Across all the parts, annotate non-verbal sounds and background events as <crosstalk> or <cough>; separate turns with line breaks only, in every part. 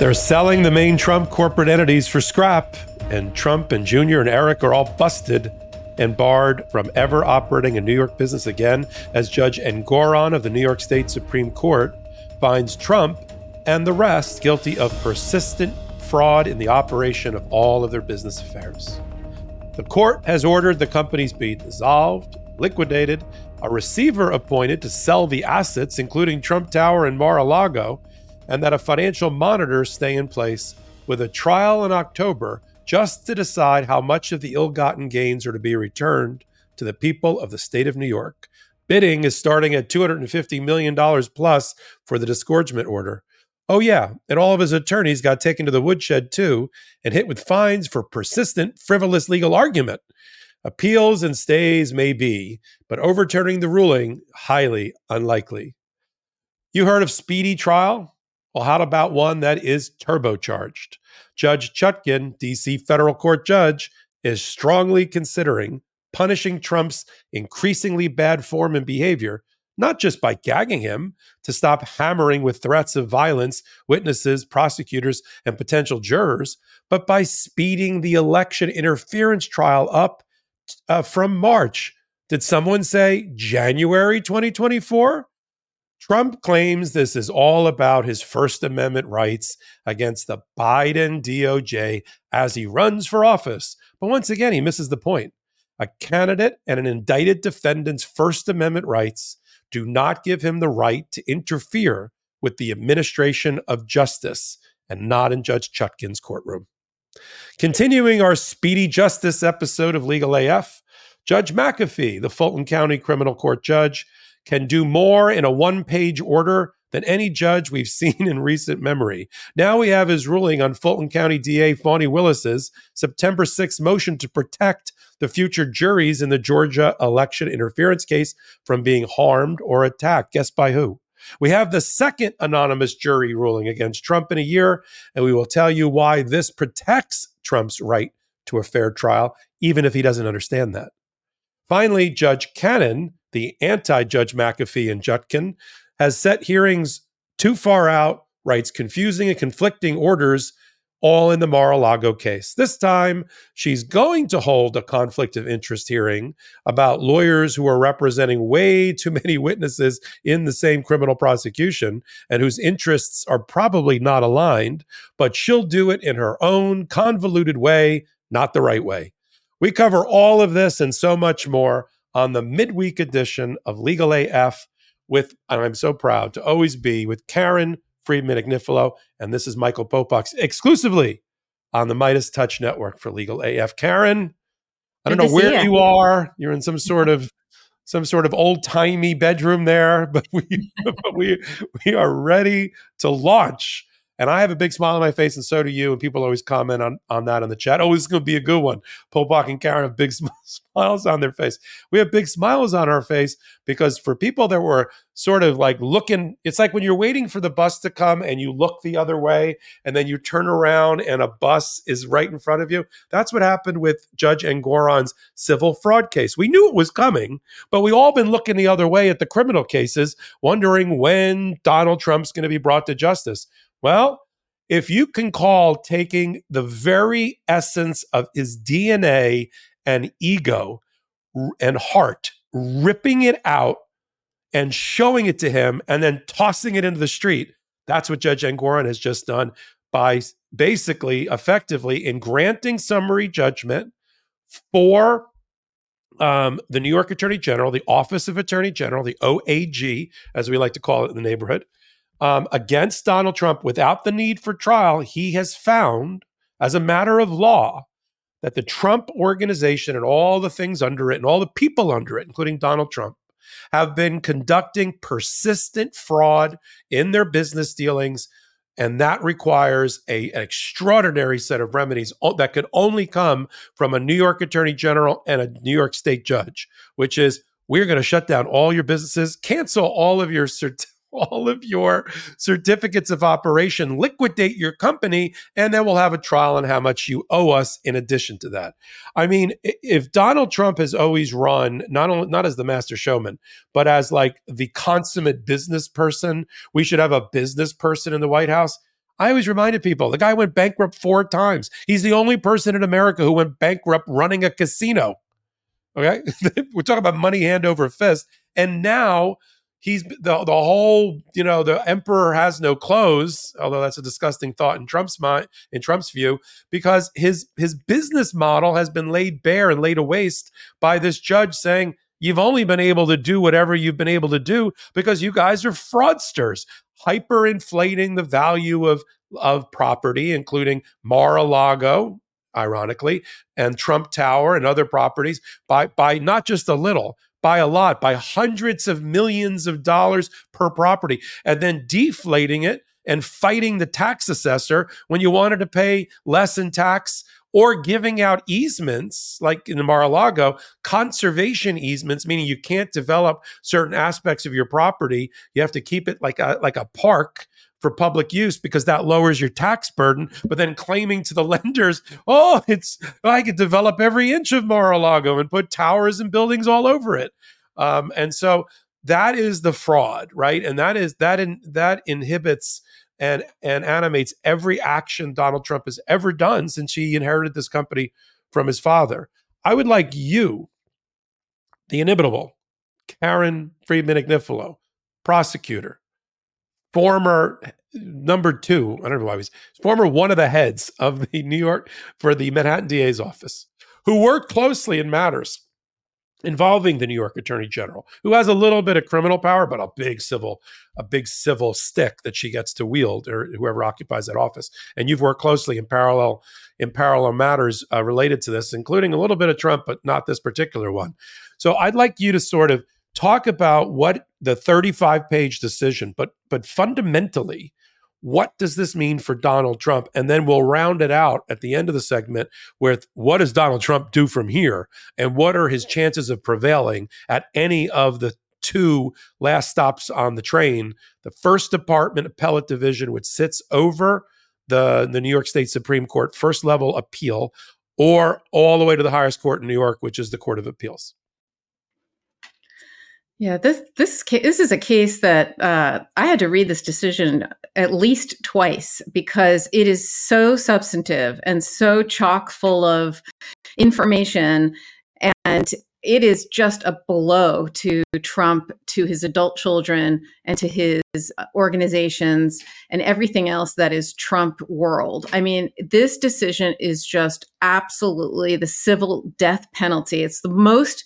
They're selling the main Trump corporate entities for scrap, and Trump and Junior and Eric are all busted and barred from ever operating a New York business again as Judge Engoron of the New York State Supreme Court finds Trump and the rest guilty of persistent fraud in the operation of all of their business affairs. The court has ordered the companies be dissolved, liquidated, a receiver appointed to sell the assets, including Trump Tower and Mar a Lago, and that a financial monitor stay in place with a trial in October just to decide how much of the ill gotten gains are to be returned to the people of the state of New York. Bidding is starting at $250 million plus for the disgorgement order. Oh, yeah, and all of his attorneys got taken to the woodshed too and hit with fines for persistent, frivolous legal argument. Appeals and stays may be, but overturning the ruling, highly unlikely. You heard of speedy trial? Well, how about one that is turbocharged? Judge Chutkan, DC federal court judge, is strongly considering punishing Trump's increasingly bad form and behavior, not just by gagging him to stop hammering with threats of violence witnesses, prosecutors, and potential jurors, but by speeding the election interference trial up uh, from March. Did someone say January 2024? Trump claims this is all about his First Amendment rights against the Biden DOJ as he runs for office. But once again, he misses the point. A candidate and an indicted defendant's First Amendment rights do not give him the right to interfere with the administration of justice and not in Judge Chutkan's courtroom. Continuing our speedy justice episode of Legal AF, Judge McAfee, the Fulton County Criminal Court judge, can do more in a one page order than any judge we've <laughs> seen in recent memory. Now we have his ruling on Fulton County DA Fani Willis's September 6th motion to protect the future juries in the Georgia election interference case from being harmed or attacked. Guess by who? We have the second anonymous jury ruling against Trump in a year, and we will tell you why this protects Trump's right to a fair trial, even if he doesn't understand that. Finally, Judge Cannon the anti Judge McAfee and Chutkan, has set hearings too far out, writes confusing and conflicting orders, all in the Mar a Lago case. This time, she's going to hold a conflict of interest hearing about lawyers who are representing way too many witnesses in the same criminal prosecution and whose interests are probably not aligned, but she'll do it in her own convoluted way, not the right way. We cover all of this and so much more on the midweek edition of Legal AF with, and I'm so proud to always be with Karen Friedman Agnifilo. And this is Michael Popok exclusively on the MeidasTouch Network for Legal AF. Karen, I don't know where you. you are. You're in some <laughs> sort of some sort of old timey bedroom there, <laughs> but we <laughs> but we we are ready to launch and I have a big smile on my face, and so do you. And people always comment on, on that in the chat. Oh, this is going to be a good one. Popok and Karen have big <laughs> smiles on their face. We have big smiles on our face because for people that were sort of like looking, it's like when you're waiting for the bus to come and you look the other way and then you turn around and a bus is right in front of you. That's what happened with Judge Engoron's civil fraud case. We knew it was coming, but we all been looking the other way at the criminal cases, wondering when Donald Trump's going to be brought to justice. Well, if you can call taking the very essence of his DNA and ego and heart, ripping it out and showing it to him and then tossing it into the street, that's what Judge Engoron has just done by basically effectively in granting summary judgment for um, the New York Attorney General, the Office of Attorney General, the OAG, as we like to call it in the neighborhood, um, against Donald Trump without the need for trial, he has found, as a matter of law, that the Trump organization and all the things under it and all the people under it, including Donald Trump, have been conducting persistent fraud in their business dealings. And that requires a, an extraordinary set of remedies that could only come from a New York attorney general and a New York state judge, which is we're going to shut down all your businesses, cancel all of your cert- all of your certificates of operation, liquidate your company, and then we'll have a trial on how much you owe us in addition to that. I mean, if Donald Trump has always run not only not as the master showman, but as like the consummate business person, we should have a business person in the White House. I always reminded people the guy went bankrupt four times. He's the only person in America who went bankrupt running a casino. Okay. <laughs> We're talking about money hand over fist. And now he's the, the whole, you know, the emperor has no clothes, although that's a disgusting thought in Trump's mind, in Trump's view, because his his business model has been laid bare and laid to waste by this judge saying, You've only been able to do whatever you've been able to do because you guys are fraudsters, hyperinflating the value of, of property, including Mar a Lago, ironically, and Trump Tower and other properties by, by not just a little, by a lot, by hundreds of millions of dollars per property, and then deflating it and fighting the tax assessor when you wanted to pay less in tax or giving out easements like in the Mar-a-Lago, conservation easements, meaning you can't develop certain aspects of your property. You have to keep it like a like a park for public use because that lowers your tax burden. But then claiming to the <laughs> lenders, oh, it's I could develop every inch of Mar-a-Lago and put towers and buildings all over it. Um, and so that is the fraud, right? And that is that in, that inhibits and and animates every action Donald Trump has ever done since he inherited this company from his father. I would like you, the inimitable Karen Friedman Agnifilo, prosecutor, former number two, I don't know why he's former one of the heads of the New York for the Manhattan DA's office, who worked closely in matters involving the New York Attorney General, who has a little bit of criminal power, but a big civil, a big civil stick that she gets to wield, or whoever occupies that office. And you've worked closely in parallel in parallel matters uh, related to this, including a little bit of Trump, but not this particular one. So I'd like you to sort of talk about what the 35 page decision, but but fundamentally what does this mean for Donald Trump? And then we'll round it out at the end of the segment with what does Donald Trump do from here? And what are his chances of prevailing at any of the two last stops on the train? The First Department Appellate Division, which sits over the, the New York State Supreme Court first level appeal, or all the way to the highest court in New York, which is the Court of Appeals.
Yeah, this this this is a case that uh, I had to read this decision at least twice because it is so substantive and so chock full of information, and it is just a blow to Trump, to his adult children, and to his organizations and everything else that is Trump world. I mean, this decision is just absolutely the civil death penalty. It's the most,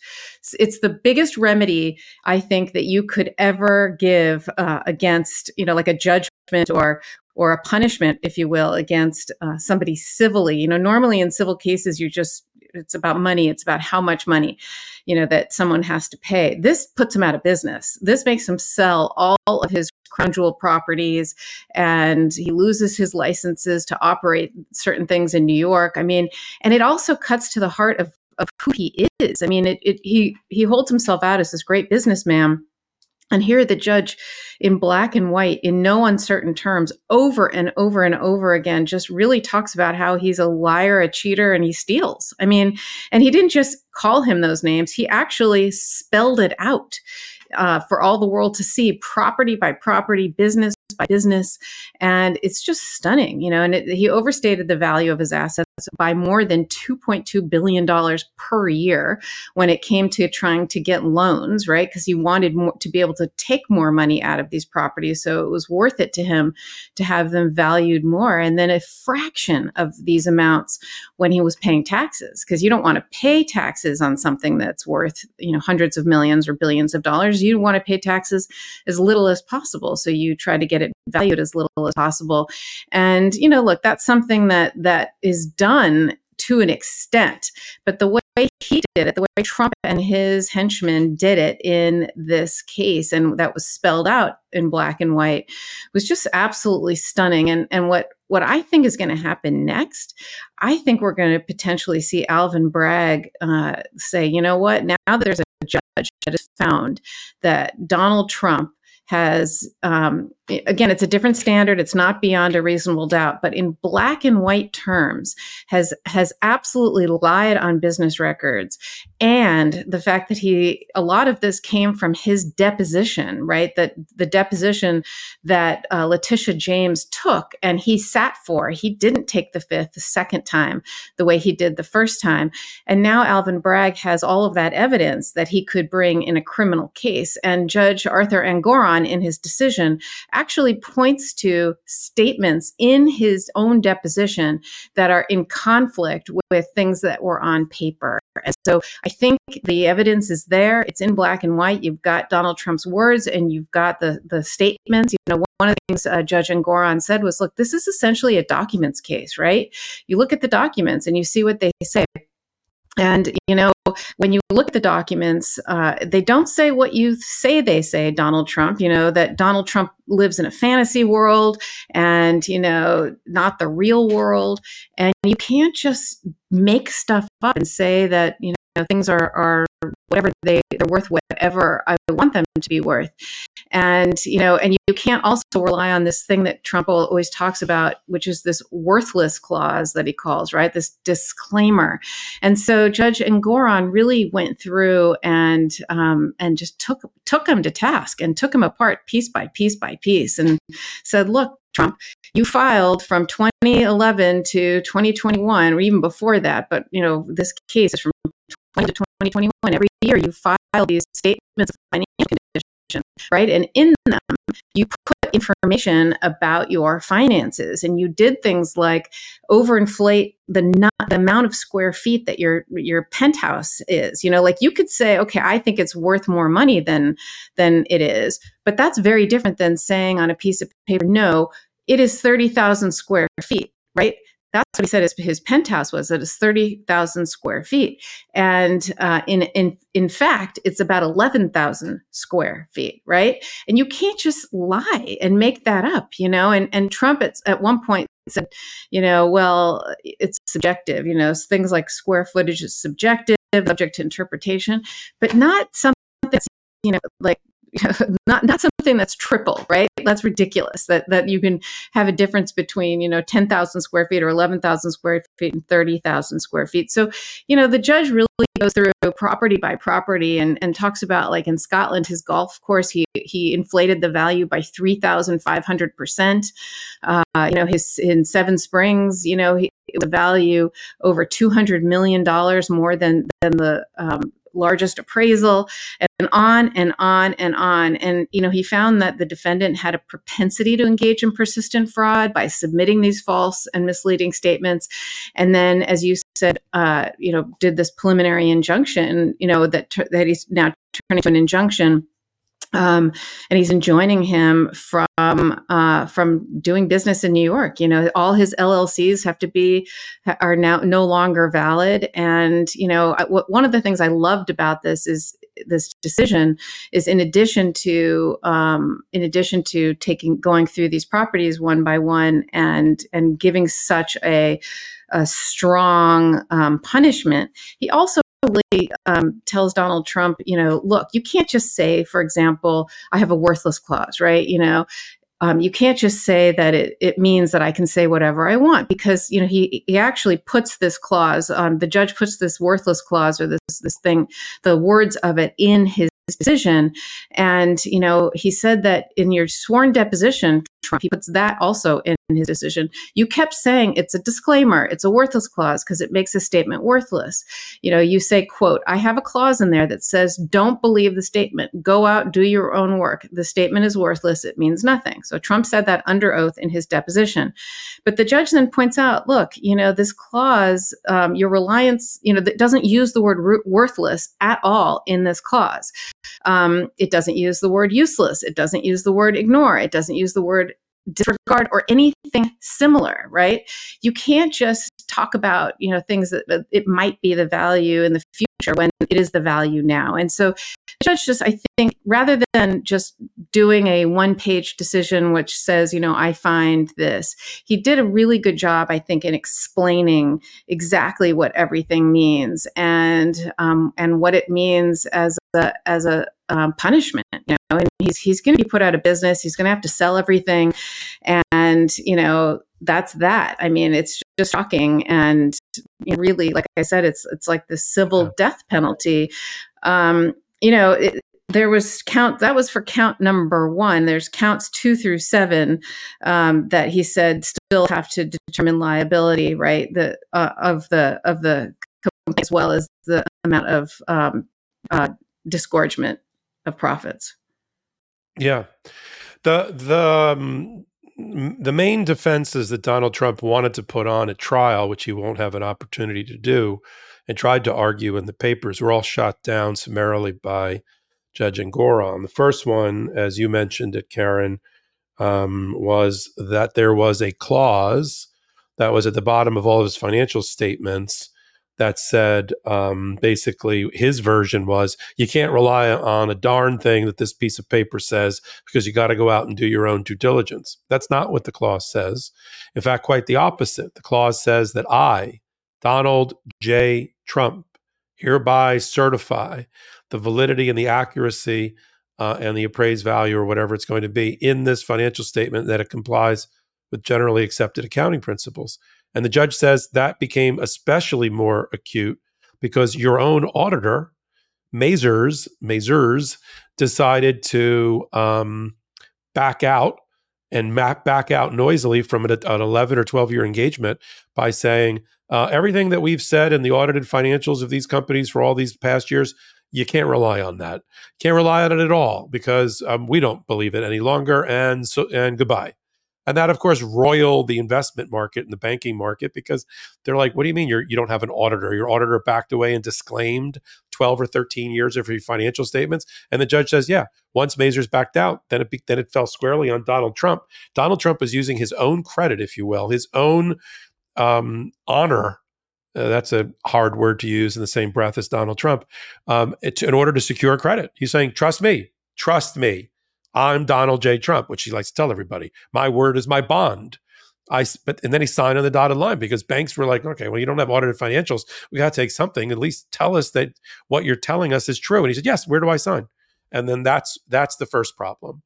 it's the biggest remedy I think that you could ever give uh, against, you know, like a judgment or or a punishment, if you will, against uh, somebody civilly. You know, normally in civil cases, you just it's about money. It's about how much money you know that someone has to pay. This puts him out of business. This makes him sell all of his crown jewel properties and he loses his licenses to operate certain things in new york. I mean and it also cuts to the heart of of who he is. I mean it, it he he holds himself out as this great businessman and here the judge in black and white, in no uncertain terms, over and over and over again, just really talks about how he's a liar, a cheater, and he steals. I mean, and he didn't just call him those names, he actually spelled it out uh, for all the world to see, property by property, business by business. And it's just stunning, you know. And it, he overstated the value of his assets by more than $2.2 billion per year when it came to trying to get loans, right? Because he wanted more, to be able to take more money out of these properties. So it was worth it to him to have them valued more. And then a fraction of these amounts when he was paying taxes, because you don't want to pay taxes on something that's worth, you know, hundreds of millions or billions of dollars. You want to pay taxes as little as possible. So you try to get it valued as little as possible. And, you know, look, that's something that that is done to an extent, but the way he did it, the way Trump and his henchmen did it in this case, and that was spelled out in black and white, was just absolutely stunning. And and what what I think is going to happen next, I think we're going to potentially see Alvin Bragg uh, say, you know what, now that there's a judge that has found that Donald Trump has um, again, it's a different standard. It's not beyond a reasonable doubt, but in black and white terms, has has absolutely lied on business records, and the fact that he a lot of this came from his deposition, right? That the deposition that uh, Letitia James took and he sat for. He didn't take the fifth the second time the way he did the first time, and now Alvin Bragg has all of that evidence that he could bring in a criminal case. And Judge Arthur Engoron in his decision actually points to statements in his own deposition that are in conflict with things that were on paper. And so I think the evidence is there. It's in black and white. You've got Donald Trump's words and you've got the the statements. You know, one of the things uh, Judge Engoron said was, look, this is essentially a documents case, right? You look at the documents and you see what they say. And, you know, when you look at the documents, uh, they don't say what you say they say, Donald Trump, you know, that Donald Trump lives in a fantasy world and, you know, not the real world. And you can't just make stuff up and say that, you know, things are, are whatever they, they're worth, whatever I want them to be worth. And, you know, and you can't also rely on this thing that Trump always talks about, which is this worthless clause that he calls, right? This disclaimer. And so Judge Engoron really went through and, um, and just took, took him to task and took him apart piece by piece by piece and said, look, Trump, you filed from 2011 to 2021 or even before that, but you know, this case is from 20 to 2021. Every year you file these statements of financial condition, right? And in them, you put information about your finances and you did things like overinflate the not, the amount of square feet that your your penthouse is you know like you could say okay i think it's worth more money than than it is but that's very different than saying on a piece of paper no it is 30,000 square feet right that's what he said his, his penthouse was. That is 30,000 square feet. And uh, in, in, in fact, it's about 11,000 square feet, right? And you can't just lie and make that up, you know? And, and Trump at, at one point said, you know, well, it's subjective, you know, things like square footage is subjective, subject to interpretation, but not something that's, you know, like <laughs> not not something that's triple, right? That's ridiculous. That that you can have a difference between you know ten thousand square feet or eleven thousand square feet and thirty thousand square feet. So you know the judge really goes through property by property and and talks about like in Scotland his golf course he he inflated the value by three thousand five hundred percent. Uh, you know his in Seven Springs you know he, the value over two hundred million dollars more than than the um, largest appraisal and on and on and on. And you know he found that the defendant had a propensity to engage in persistent fraud by submitting these false and misleading statements. And then as you said uh, you know did this preliminary injunction you know that that he's now turning to an injunction um, and he's enjoining him from uh, from doing business in New York. You know, all his LLCs have to be are now no longer valid. And you know, one of the things I loved about this is this decision is in addition to um, in addition to taking going through these properties one by one and and giving such a a strong um, punishment. He also really um, tells Donald Trump, you know, look, you can't just say, for example, I have a worthless clause, right? You know, um, you can't just say that it, it means that I can say whatever I want because you know he he actually puts this clause on the judge puts this worthless clause or this this thing the words of it in his decision and you know he said that in your sworn deposition Trump. He puts that also in his decision. You kept saying it's a disclaimer, it's a worthless clause because it makes a statement worthless. You know, you say, quote, I have a clause in there that says, don't believe the statement. Go out, do your own work. The statement is worthless. It means nothing. So Trump said that under oath in his deposition. But the judge then points out, look, you know, this clause, um, your reliance, you know, that doesn't use the word worthless at all in this clause. Um, it doesn't use the word useless. It doesn't use the word ignore. It doesn't use the word disregard or anything similar right you can't just talk about you know things that it might be the value in the future when it is the value now and so judge just i think rather than just doing a one page decision which says you know i find this he did a really good job i think in explaining exactly what everything means and um, and what it means as a as a um, punishment. You know, and he's he's going to be put out of business. He's going to have to sell everything, and you know that's that. I mean, it's just shocking, and you know, really, like I said, it's it's like the civil yeah. death penalty. Um, you know, it, there was count that was for count number one there's counts two through seven um, that he said still have to determine liability right the uh, of the of the as well as the amount of um, uh, disgorgement of profits
yeah the the um, the main defenses that donald trump wanted to put on at trial which he won't have an opportunity to do and tried to argue in the papers were all shot down summarily by Judge Engoron. The first one, as you mentioned it, Karen, um, was that there was a clause that was at the bottom of all of his financial statements that said um, basically his version was you can't rely on a darn thing that this piece of paper says because you got to go out and do your own due diligence. That's not what the clause says. In fact, quite the opposite. The clause says that I, Donald J. Trump, hereby certify the validity and the accuracy uh, and the appraised value or whatever it's going to be in this financial statement that it complies with generally accepted accounting principles. And the judge says that became especially more acute because your own auditor, Mazars, Mazars, decided to um, back out and map back out noisily from an, an 11 or 12 year engagement by saying uh, everything that we've said in the audited financials of these companies for all these past years you can't rely on that. Can't rely on it at all because um, we don't believe it any longer. And so, and goodbye. And that, of course, roiled the investment market and the banking market because they're like, "What do you mean you're you don't have an auditor? Your auditor backed away and disclaimed twelve or thirteen years of your financial statements." And the judge says, "Yeah, once Mazars backed out, then it then it fell squarely on Donald Trump. Donald Trump was using his own credit, if you will, his own um, honor uh, that's a hard word to use in the same breath as Donald Trump. Um, it, in order to secure credit, he's saying, "Trust me, trust me. I'm Donald J. Trump," which he likes to tell everybody. My word is my bond. I but and then he signed on the dotted line because banks were like, "Okay, well, you don't have audited financials. We got to take something. At least tell us that what you're telling us is true." And he said, "Yes. Where do I sign?" And then that's that's the first problem.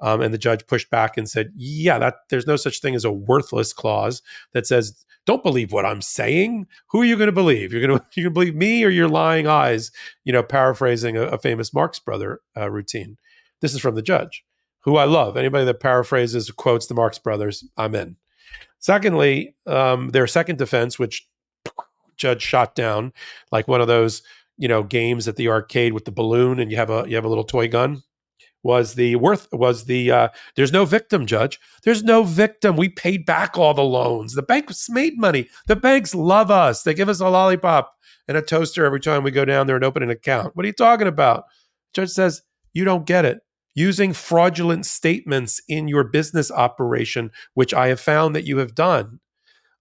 Um, and the judge pushed back and said, "Yeah, that there's no such thing as a worthless clause that says don't believe what I'm saying. Who are you going to believe? You're going <laughs> to you going to believe me or your lying eyes?" You know, paraphrasing a, a famous Marx Brother uh, routine. This is from the judge, who I love. Anybody that paraphrases quotes the Marx Brothers, I'm in. Secondly, um, their second defense, which judge shot down, like one of those you know games at the arcade with the balloon, and you have a you have a little toy gun was the worth was the uh, there's no victim judge. There's no victim. We paid back all the loans. The banks made money. The banks love us. They give us a lollipop and a toaster every time we go down there and open an account. What are you talking about? Judge says you don't get it using fraudulent statements in your business operation which i have found that you have done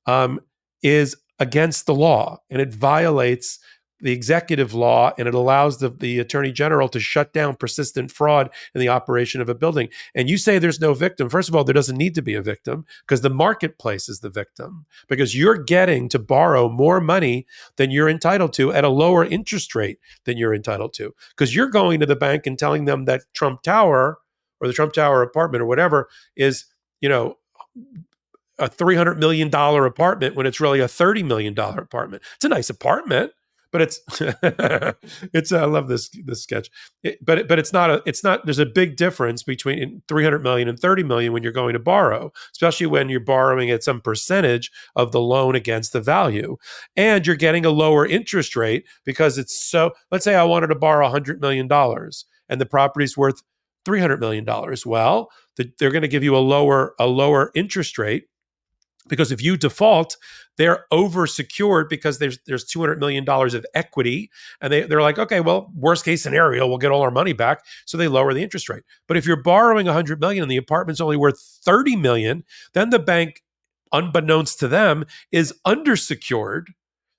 um, is against the law and it violates the executive law and it allows the, the attorney general to shut down persistent fraud in the operation of a building. And you say there's no victim. First of all, there doesn't need to be a victim because the marketplace is the victim because you're getting to borrow more money than you're entitled to at a lower interest rate than you're entitled to because you're going to the bank and telling them that Trump Tower or the Trump Tower apartment or whatever is, you know, a $300 million apartment when it's really a $30 million apartment. It's a nice apartment but it's <laughs> it's I love this this sketch. It, but but it's not a it's not there's a big difference between 300 million and 30 million when you're going to borrow, especially when you're borrowing at some percentage of the loan against the value. And you're getting a lower interest rate because it's so let's say I wanted to borrow 100 million dollars and the property's worth 300 million dollars. Well, the, they're going to give you a lower a lower interest rate because if you default they're over secured because there's there's 200 million dollars of equity and they they're like okay well worst case scenario we'll get all our money back. So they lower the interest rate. But if you're borrowing 100 million and the apartment's only worth 30 million then the bank unbeknownst to them is undersecured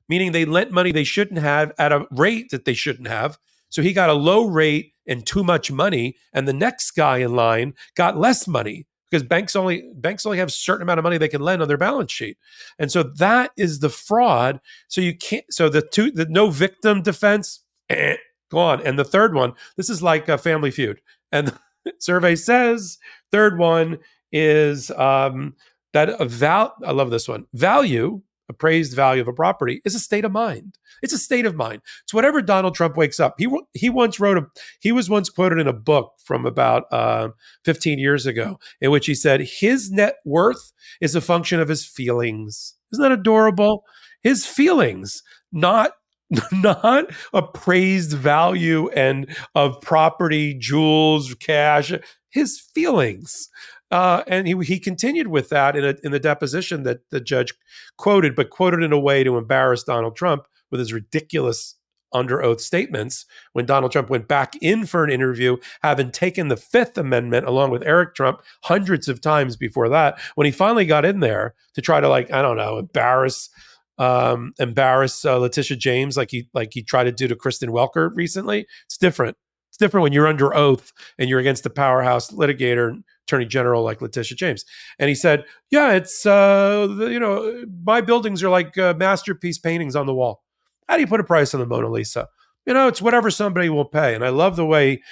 meaning they lent money they shouldn't have at a rate that they shouldn't have. So he got a low rate and too much money and the next guy in line got less money because banks only banks only have a certain amount of money they can lend on their balance sheet and so that is the fraud so you can't so the two the no victim defense eh, Go on. And the third one, this is like a family feud. And the <laughs> survey says, third one is um, that a val- I love this one. Value, appraised value of a property, is a state of mind. It's a state of mind. It's whatever Donald Trump wakes up. He he once wrote a he was once quoted in a book from about uh, 15 years ago in which he said his net worth is a function of his feelings. Isn't that adorable? His feelings, not <laughs> not appraised value and of property, jewels, cash, his feelings. Uh, and he, he continued with that in, a, in the deposition that the judge quoted, but quoted in a way to embarrass Donald Trump with his ridiculous under oath statements when Donald Trump went back in for an interview, having taken the Fifth Amendment along with Eric Trump hundreds of times before that. When he finally got in there to try to, like, I don't know, embarrass um, embarrass uh, Letitia James like he like he tried to do to Kristen Welker recently. It's different. It's different when you're under oath and you're against a powerhouse litigator, attorney general like Letitia James. And he said, "Yeah, it's uh, you know, my buildings are like uh, masterpiece paintings on the wall. How do you put a price on the Mona Lisa? You know, it's whatever somebody will pay." And I love the way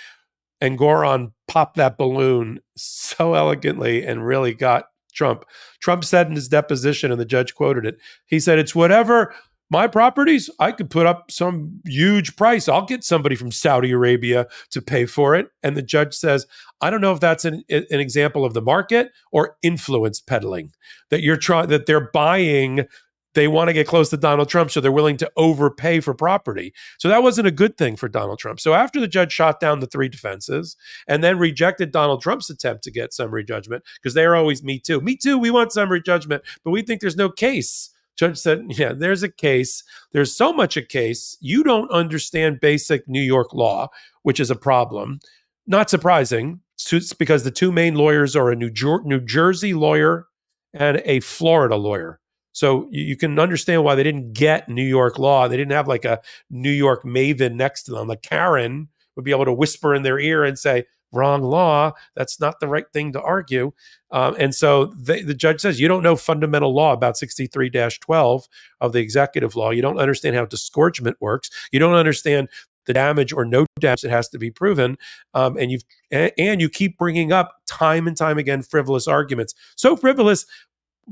Engoron popped that balloon so elegantly and really got Trump. Trump said in his deposition, and the judge quoted it. He said, It's whatever my properties, I could put up some huge price. I'll get somebody from Saudi Arabia to pay for it. And the judge says, I don't know if that's an, an example of the market or influence peddling that you're trying, that they're buying they want to get close to Donald Trump, so they're willing to overpay for property. So that wasn't a good thing for Donald Trump. So after the judge shot down the three defenses and then rejected Donald Trump's attempt to get summary judgment, because they're always me too. Me too, we want summary judgment, but we think there's no case. Judge said, Yeah, there's a case. There's so much a case. You don't understand basic New York law, which is a problem. Not surprising, it's because the two main lawyers are a New, Jer- New Jersey lawyer and a Florida lawyer. So you, can understand why they didn't get New York law. They didn't have like a New York maven next to them. Like Karen would be able to whisper in their ear and say, wrong law. That's not the right thing to argue. Um, and so the judge says, you don't know fundamental law about 63 12 of the executive law. You don't understand how disgorgement works. You don't understand the damage or no damage that has to be proven. Um, and you've and you keep bringing up time and time again frivolous arguments. So frivolous,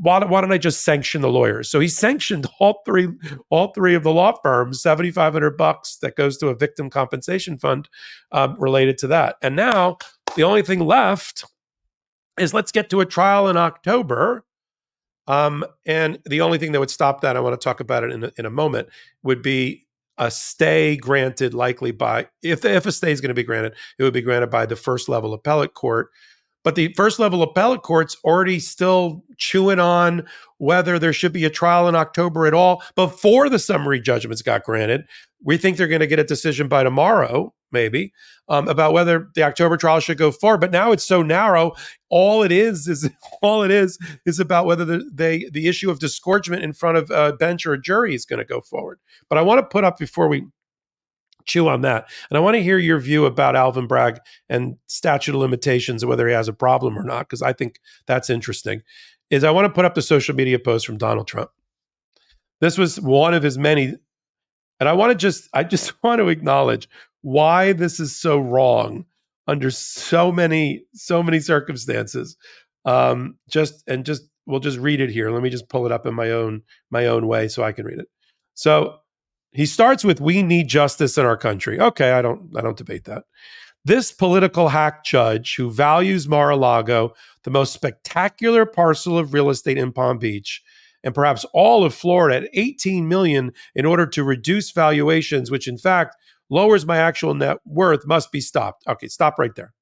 why, why don't I just sanction the lawyers? So he sanctioned all three, all three of the law firms, seventy five hundred bucks that goes to a victim compensation fund um, related to that. And now the only thing left is let's get to a trial in October. Um, and the only thing that would stop that, I want to talk about it in a, in a moment, would be a stay granted likely by if if a stay is going to be granted, it would be granted by the first level appellate court but the first level appellate court's already still chewing on whether there should be a trial in October at all before the summary judgments got granted. We think they're going to get a decision by tomorrow, maybe, um, about whether the October trial should go forward. But now it's so narrow. All it is is <laughs> all it is is about whether the they, the issue of disgorgement in front of a bench or a jury is going to go forward. But I want to put up before we chew on that. And I want to hear your view about Alvin Bragg and statute of limitations and whether he has a problem or not, because I think that's interesting. Is I want to put up the social media post from Donald Trump. This was one of his many, and I want to just I just <laughs> want to acknowledge why this is so wrong under so many so many circumstances. Um, just and just we'll just read it here. Let me just pull it up in my own my own way so I can read it. So he starts with we need justice in our country. Okay, I don't I don't debate that. This political hack judge who values Mar-a-Lago, the most spectacular parcel of real estate in Palm Beach, and perhaps all of Florida at 18 million in order to reduce valuations, which in fact lowers my actual net worth, must be stopped. Okay, stop right there.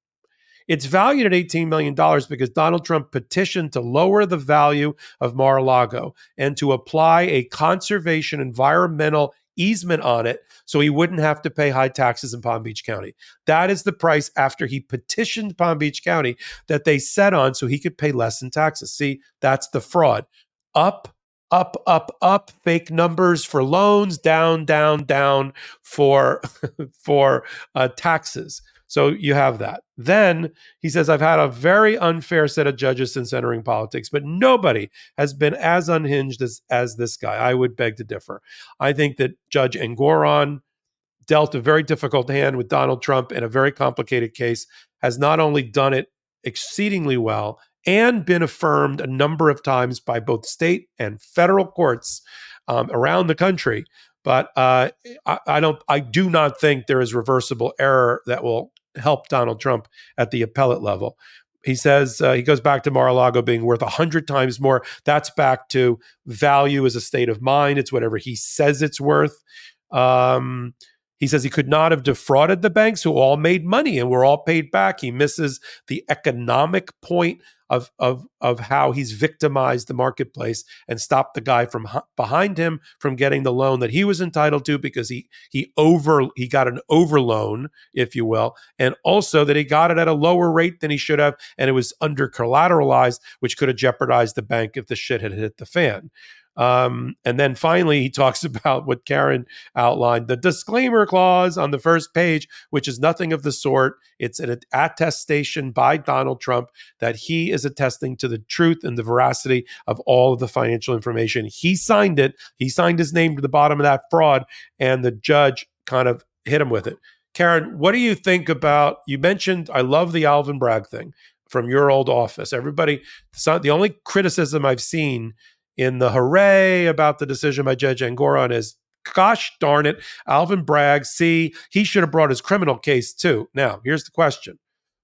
It's valued at $18 million because Donald Trump petitioned to lower the value of Mar a Lago and to apply a conservation environmental easement on it so he wouldn't have to pay high taxes in Palm Beach County. That is the price after he petitioned Palm Beach County that they set on so he could pay less in taxes. See, that's the fraud. Up, up, up, up, fake numbers for loans, down, down, down for <laughs> for uh, taxes. So you have that. Then he says, I've had a very unfair set of judges since entering politics, but nobody has been as unhinged as, as this guy. I would beg to differ. I think that Judge Engoron dealt a very difficult hand with Donald Trump in a very complicated case, has not only done it exceedingly well and been affirmed a number of times by both state and federal courts um, around the country. But uh, I, I don't, I do not think there is reversible error that will help Donald Trump at the appellate level. He says uh, he goes back to Mar-a-Lago being worth a hundred times more. That's back to value as a state of mind. It's whatever he says it's worth. Um, he says he could not have defrauded the banks who all made money and were all paid back. He misses the economic point of of of how he's victimized the marketplace and stopped the guy from behind him from getting the loan that he was entitled to because he he over he got an over loan, if you will, and also that he got it at a lower rate than he should have, and it was under collateralized, which could have jeopardized the bank if the shit had hit the fan. Um, and then finally, he talks <laughs> about what Karen outlined the disclaimer clause on the first page, which is nothing of the sort. It's an attestation by Donald Trump that he is attesting to the truth and the veracity of all of the financial information. He signed it, he signed his name to the bottom of that fraud, and the judge kind of hit him with it. Karen, what do you think about? You mentioned, I love the Alvin Bragg thing from your old office. Everybody, the only criticism I've seen in the hooray about the decision by Judge Engoron is gosh darn it, Alvin Bragg, see, he should have brought his criminal case too. Now, here's the question.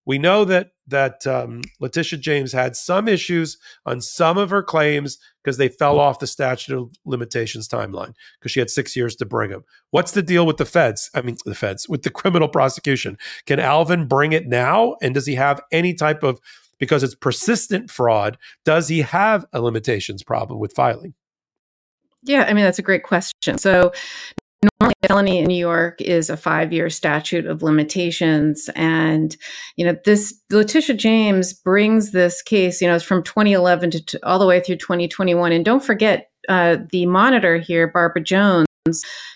We know that that um, Letitia James had some issues on some of her claims because they fell off the statute of limitations timeline because she had six years to bring them. What's the deal with the feds? I mean, the feds with the criminal prosecution. Can Alvin bring it now? And does he have any type of because it's persistent fraud, does he have a limitations problem with filing?
Yeah, I mean, that's a great question. So, normally a felony in New York is a five year statute of limitations. And, you know, this Letitia James brings this case, you know, it's from 2011 to, to all the way through 2021. And don't forget, uh, the monitor here, Barbara Jones,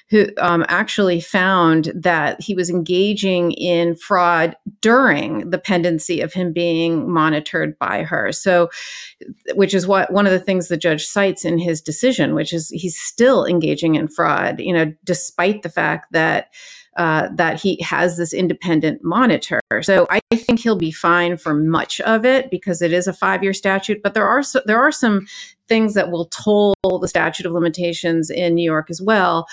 who um, actually found that he was engaging in fraud during the pendency of him being monitored by her. So, which is what one of the things the judge cites in his decision, which is he's still engaging in fraud, you know, despite the fact that uh, that he has this independent monitor. So I think he'll be fine for much of it because it is a five-year statute. But there are so, there are some things that will toll the statute of limitations in New York as well.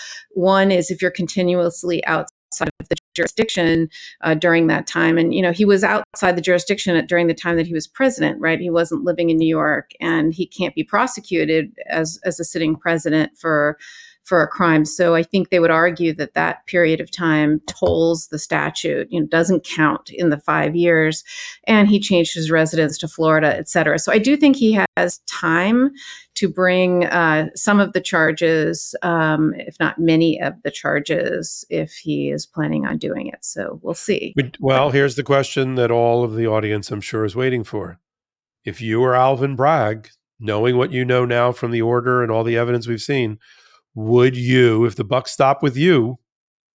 One is if you're continuously outside of the jurisdiction uh, during that time. And, you know, he was outside the jurisdiction at, during the time that he was president, right? He wasn't living in New York and he can't be prosecuted as, as a sitting president for for a crime. So I think they would argue that that period of time tolls the statute, you know, doesn't count in the five years. And he changed his residence to Florida, et cetera. So I do think he has time to bring uh, some of the charges, um, if not many of the charges, if he is planning on doing it. So we'll see.
Well, here's the question that all of the audience, I'm sure, is waiting for. If you were Alvin Bragg, knowing what you know now from the order and all the evidence we've seen, would you, if the buck stopped with you,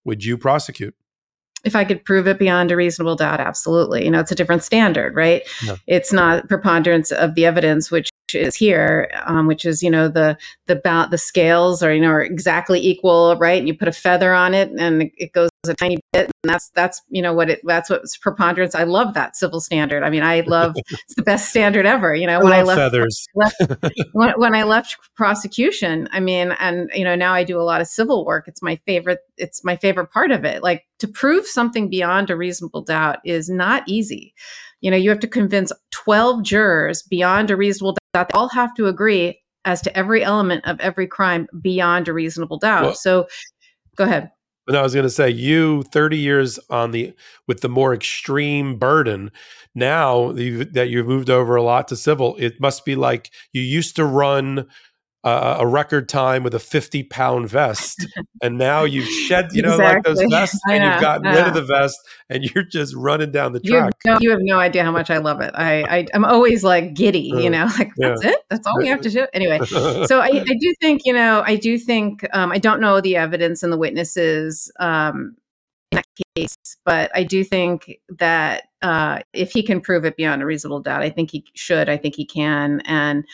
would you prosecute?
If I could prove it beyond a reasonable doubt, absolutely. You know, it's a different standard, right? Yeah. It's not preponderance of the evidence, which is here, um, which is you know the the ba- the scales are you know are exactly equal, right? And you put a feather on it, and it goes a tiny bit, and that's that's you know what it that's what's preponderance. I love that civil standard. I mean, I love <laughs> it's the best standard ever. You know,
I when I left, feathers. <laughs>
left <laughs> when, when I left prosecution, I mean, and you know now I do a lot of civil work. It's my favorite. It's my favorite part of it. Like to prove something beyond a reasonable doubt is not easy. You know, you have to convince 12 jurors beyond a reasonable doubt. They all have to agree as to every element of every crime beyond a reasonable doubt. Well, so go ahead.
But I was going to say, you 30 years on the with the more extreme burden. Now that you've moved over a lot to civil, it must be like you used to run uh, a record time with a 50 pound vest <laughs> and now you've shed you know exactly. like those vests and you've gotten rid of the vest and you're just running down the track
you have no, you have no idea how much i love it. I, I am always like giddy uh, you know <laughs> like that's yeah. it? That's all we have to do? Anyway <laughs> so I, I do think you know i do think um, i don't know the evidence and the witnesses um, in that case but i do think that uh, if he can prove it beyond a reasonable doubt i think he should i think he can and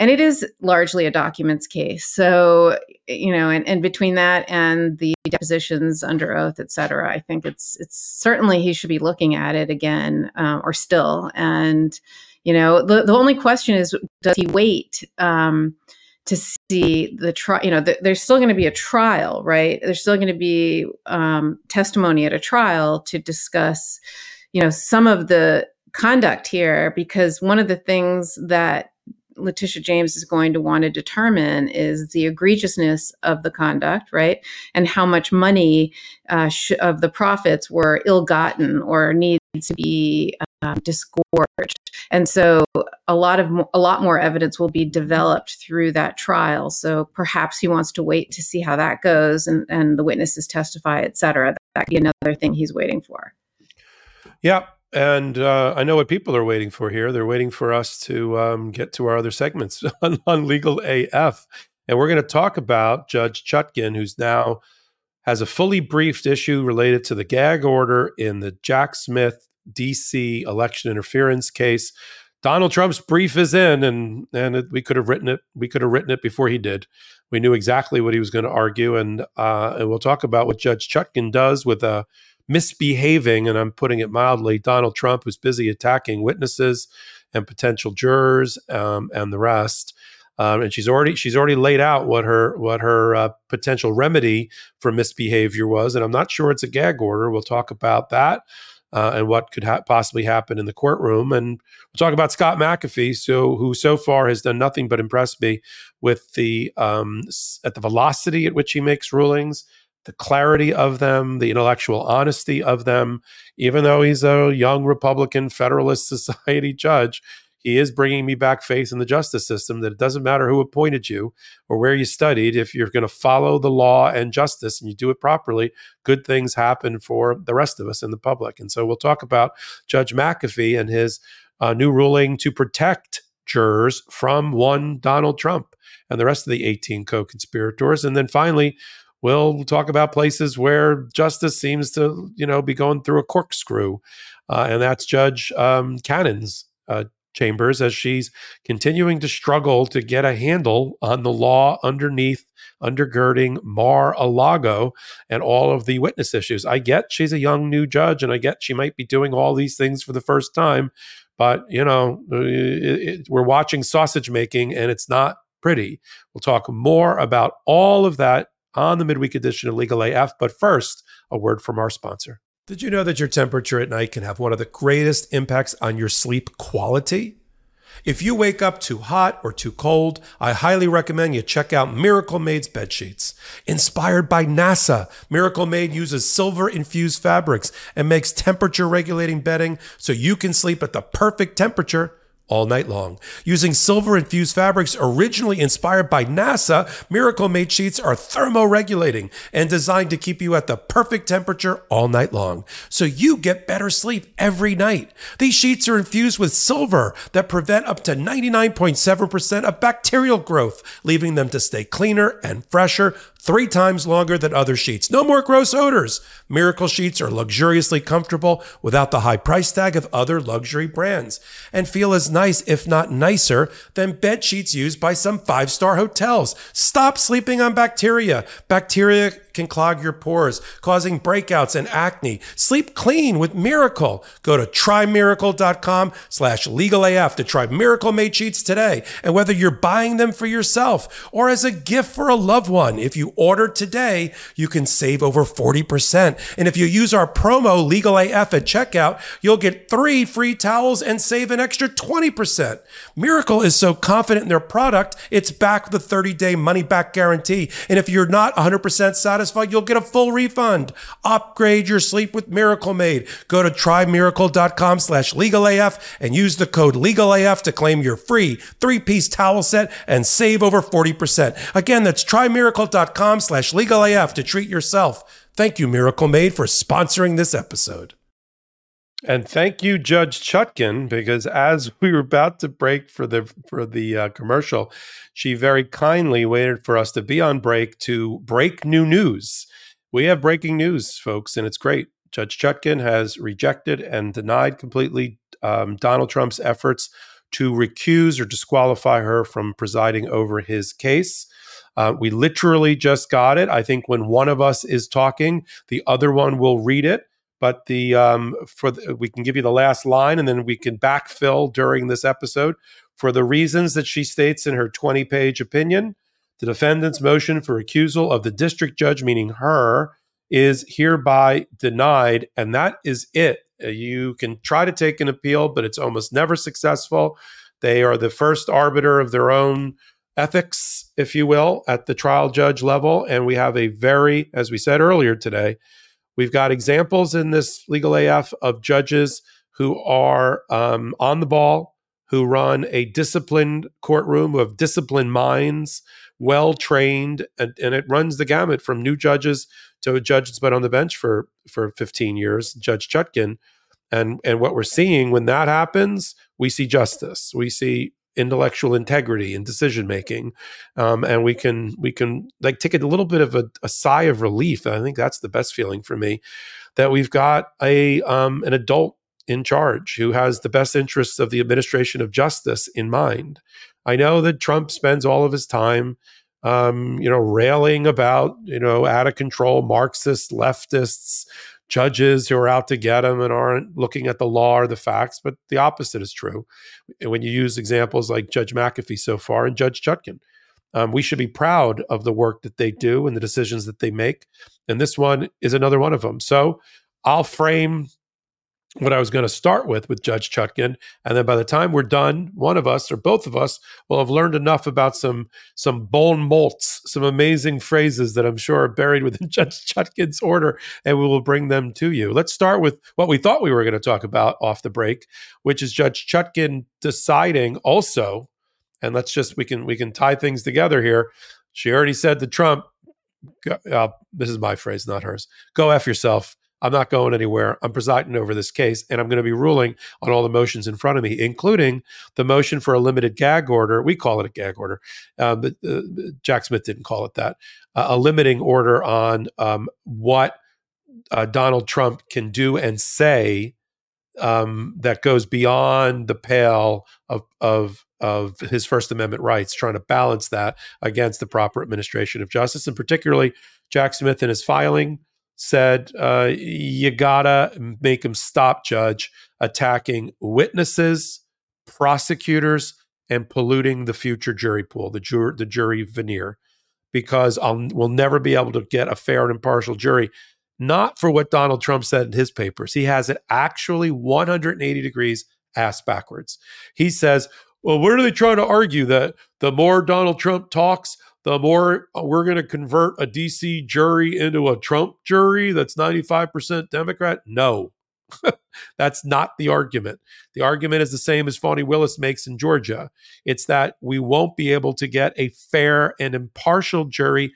and it is largely a documents case. So, you know, and, and between that and the depositions under oath, et cetera, I think it's it's certainly he should be looking at it again um, or still. And, you know, the, the only question is, does he wait? Um, to see the trial. You know, the, there's still going to be a trial, right? There's still going to be um, testimony at a trial to discuss, you know, some of the conduct here, because one of the things that Letitia James is going to want to determine is the egregiousness of the conduct, right? And how much money uh, sh- of the profits were ill gotten or needs to be um, disgorged. And so a lot of a lot more evidence will be developed through that trial. So perhaps he wants to wait to see how that goes and, and the witnesses testify, et cetera. That could be another thing he's waiting for.
Yeah. And uh, I know what people are waiting for here. They're waiting for us to um, get to our other segments <laughs> on, on Legal AF. And we're going to talk about Judge Chutkan, who's now has a fully briefed issue related to the gag order in the Jack Smith DC election interference case. Donald Trump's brief is in, and and it, we could have written it. We could have written it before he did. We knew exactly what he was going to argue, and uh, and we'll talk about what Judge Chutkan does with a misbehaving, and I'm putting it mildly, Donald Trump, who's busy attacking witnesses and potential jurors um, and the rest. Um, and she's already she's already laid out what her what her uh, potential remedy for misbehavior was, and I'm not sure it's a gag order. We'll talk about that uh, and what could ha- possibly happen in the courtroom. And we'll talk about Scott McAfee, so who so far has done nothing but impress me with the um, at the velocity at which he makes rulings, the clarity of them, the intellectual honesty of them. Even though he's a young Republican Federalist <laughs> Society judge, he is bringing me back faith in the justice system that it doesn't matter who appointed you or where you studied. If you're going to follow the law and justice and you do it properly, good things happen for the rest of us in the public. And so we'll talk about Judge McAfee and his uh, new ruling to protect jurors from one Donald Trump and the rest of the 18 co conspirators. And then finally, we'll talk about places where justice seems to, you know, be going through a corkscrew. Uh, and that's Judge um, Cannon's uh, Chambers as she's continuing to struggle to get a handle on the law underneath, undergirding Mar a Lago and all of the witness issues. I get she's a young new judge and I get she might be doing all these things for the first time, but you know, uh, it, it, we're watching sausage making and it's not pretty. We'll talk more about all of that on the midweek edition of Legal AF, but first, a word from our sponsor. Did you know that your temperature at night can have one of the greatest impacts on your sleep quality? If you wake up too hot or too cold, I highly recommend you check out Miracle Made's bed sheets. Inspired by NASA, Miracle Made uses silver infused fabrics and makes temperature regulating bedding so you can sleep at the perfect temperature all night long. Using silver infused fabrics originally inspired by NASA, Miracle Made sheets are thermoregulating and designed to keep you at the perfect temperature all night long. So you get better sleep every night. These sheets are infused with silver that prevent up to 99.7% of bacterial growth, leaving them to stay cleaner and fresher three times longer than other sheets. No more gross odors. Miracle sheets are luxuriously comfortable without the high price tag of other luxury brands and feel as nice, if not nicer, than bed sheets used by some five star hotels. Stop sleeping on bacteria. Bacteria can clog your pores, causing breakouts and acne. Sleep clean with Miracle. Go to trymiracle.com slash legalaf to try Miracle Made Sheets today. And whether you're buying them for yourself or as a gift for a loved one, if you order today, you can save over 40%. And if you use our promo LegalAF at checkout, you'll get three free towels and save an extra 20%. Miracle is so confident in their product, it's backed with a 30 day money back guarantee. And if you're not 100% satisfied, you'll get a full refund. Upgrade your sleep with Miracle Made. Go to trymiracle.com slash legalaf and use the code legalaf to claim your free three piece towel set and save over 40%. Again, that's trymiracle.com slash legalaf to treat yourself. Thank you, Miracle Made, for sponsoring this episode. And thank you, Judge Chutkan, because as we were about to break for the for the uh, commercial, she very kindly waited for us to be on break to break new news. We have breaking news, folks, and it's great. Judge Chutkan has rejected and denied completely um, Donald Trump's efforts to recuse or disqualify her from presiding over his case. Uh, we literally just got it. I think when one of us is talking, the other one will read it. But the um, for the, we can give you the last line, and then we can backfill during this episode for the reasons that she states in her 20 page opinion. The defendant's motion for recusal of the district judge, meaning her, is hereby denied, and that is it. Uh, you can try to take an appeal, but it's almost never successful. They are the first arbiter of their own ethics, if you will, at the trial judge level. And we have a very, as we said earlier today, we've got examples in this legal AF of judges who are um, on the ball, who run a disciplined courtroom, who have disciplined minds, well trained, and, and it runs the gamut from new judges to a judge that's been on the bench for for 15 years, Judge Chutkan. And and what we're seeing when that happens, we see justice. We see intellectual integrity and decision making, um, and we can we can like take a little bit of a, a sigh of relief. I think that's the best feeling for me that we've got a um, an adult in charge who has the best interests of the administration of justice in mind. I know that Trump spends all of his time um, you know, railing about, you know, out of control marxists leftists, judges who are out to get them and aren't looking at the law or the facts. But the opposite is true. And When you use examples like Judge McAfee so far and Judge Chutkan, um, we should be proud of the work that they do and the decisions that they make. And this one is another one of them. So I'll frame what I was going to start with with Judge Chutkan, and then by the time we're done, one of us or both of us will have learned enough about some some bon mots, some amazing phrases that I'm sure are buried within <laughs> Judge Chutkan's order, and we will bring them to you. Let's start with what we thought we were going to talk about off the break, which is Judge Chutkan deciding also, and let's just we can we can tie things together here. She already said to Trump, uh, "This is my phrase, not hers. Go f yourself." I'm not going anywhere. I'm presiding over this case, and I'm going to be ruling on all the motions in front of me, including the motion for a limited gag order. We call it a gag order, uh, but uh, Jack Smith didn't call it that. Uh, a limiting order on um, what uh, Donald Trump can do and say um, that goes beyond the pale of of of his First Amendment rights, trying to balance that against the proper administration of justice, and particularly Jack Smith in his filing said uh, you gotta make him stop judge attacking witnesses prosecutors and polluting the future jury pool the jury the jury venire because I'll, we'll never be able to get a fair and impartial jury not for what donald trump said in his papers. He has it actually 180 degrees ass backwards. He says well what are they trying to argue that the more donald trump talks the more uh, we're going to convert a DC jury into a Trump jury that's 95% Democrat? No, <laughs> that's not the argument. The argument is the same as Fani Willis makes in Georgia. It's that we won't be able to get a fair and impartial jury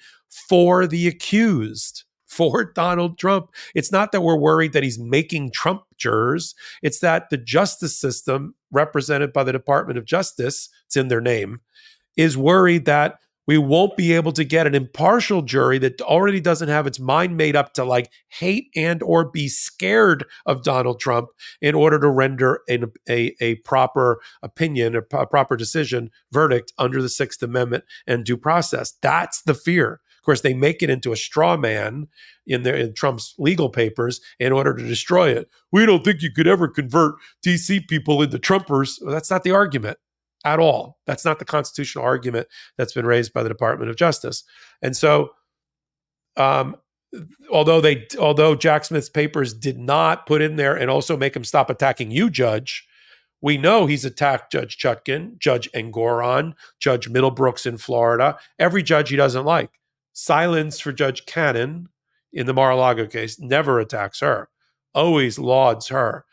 for the accused. <laughs> For Donald Trump. It's not that we're worried that he's making Trump jurors. It's that the justice system, represented by the Department of Justice, it's in their name, is worried that we won't be able to get an impartial jury that already doesn't have its mind made up to like hate and or be scared of Donald Trump in order to render an, a, a proper opinion, a, proper decision, verdict under the Sixth Amendment and due process. That's the fear. Of course, they make it into a straw man in their in Trump's legal papers in order to destroy it. We don't think you could ever convert DC people into Trumpers. Well, that's not the argument at all. That's not the constitutional argument that's been raised by the Department of Justice. And so, um, although they, although Jack Smith's papers did not put in there and also make him stop attacking you, Judge, we know he's attacked Judge Chutkan, Judge Engoron, Judge Middlebrooks in Florida, every judge he doesn't like. Silence for Judge Cannon in the Mar-a-Lago case never attacks her, always lauds her.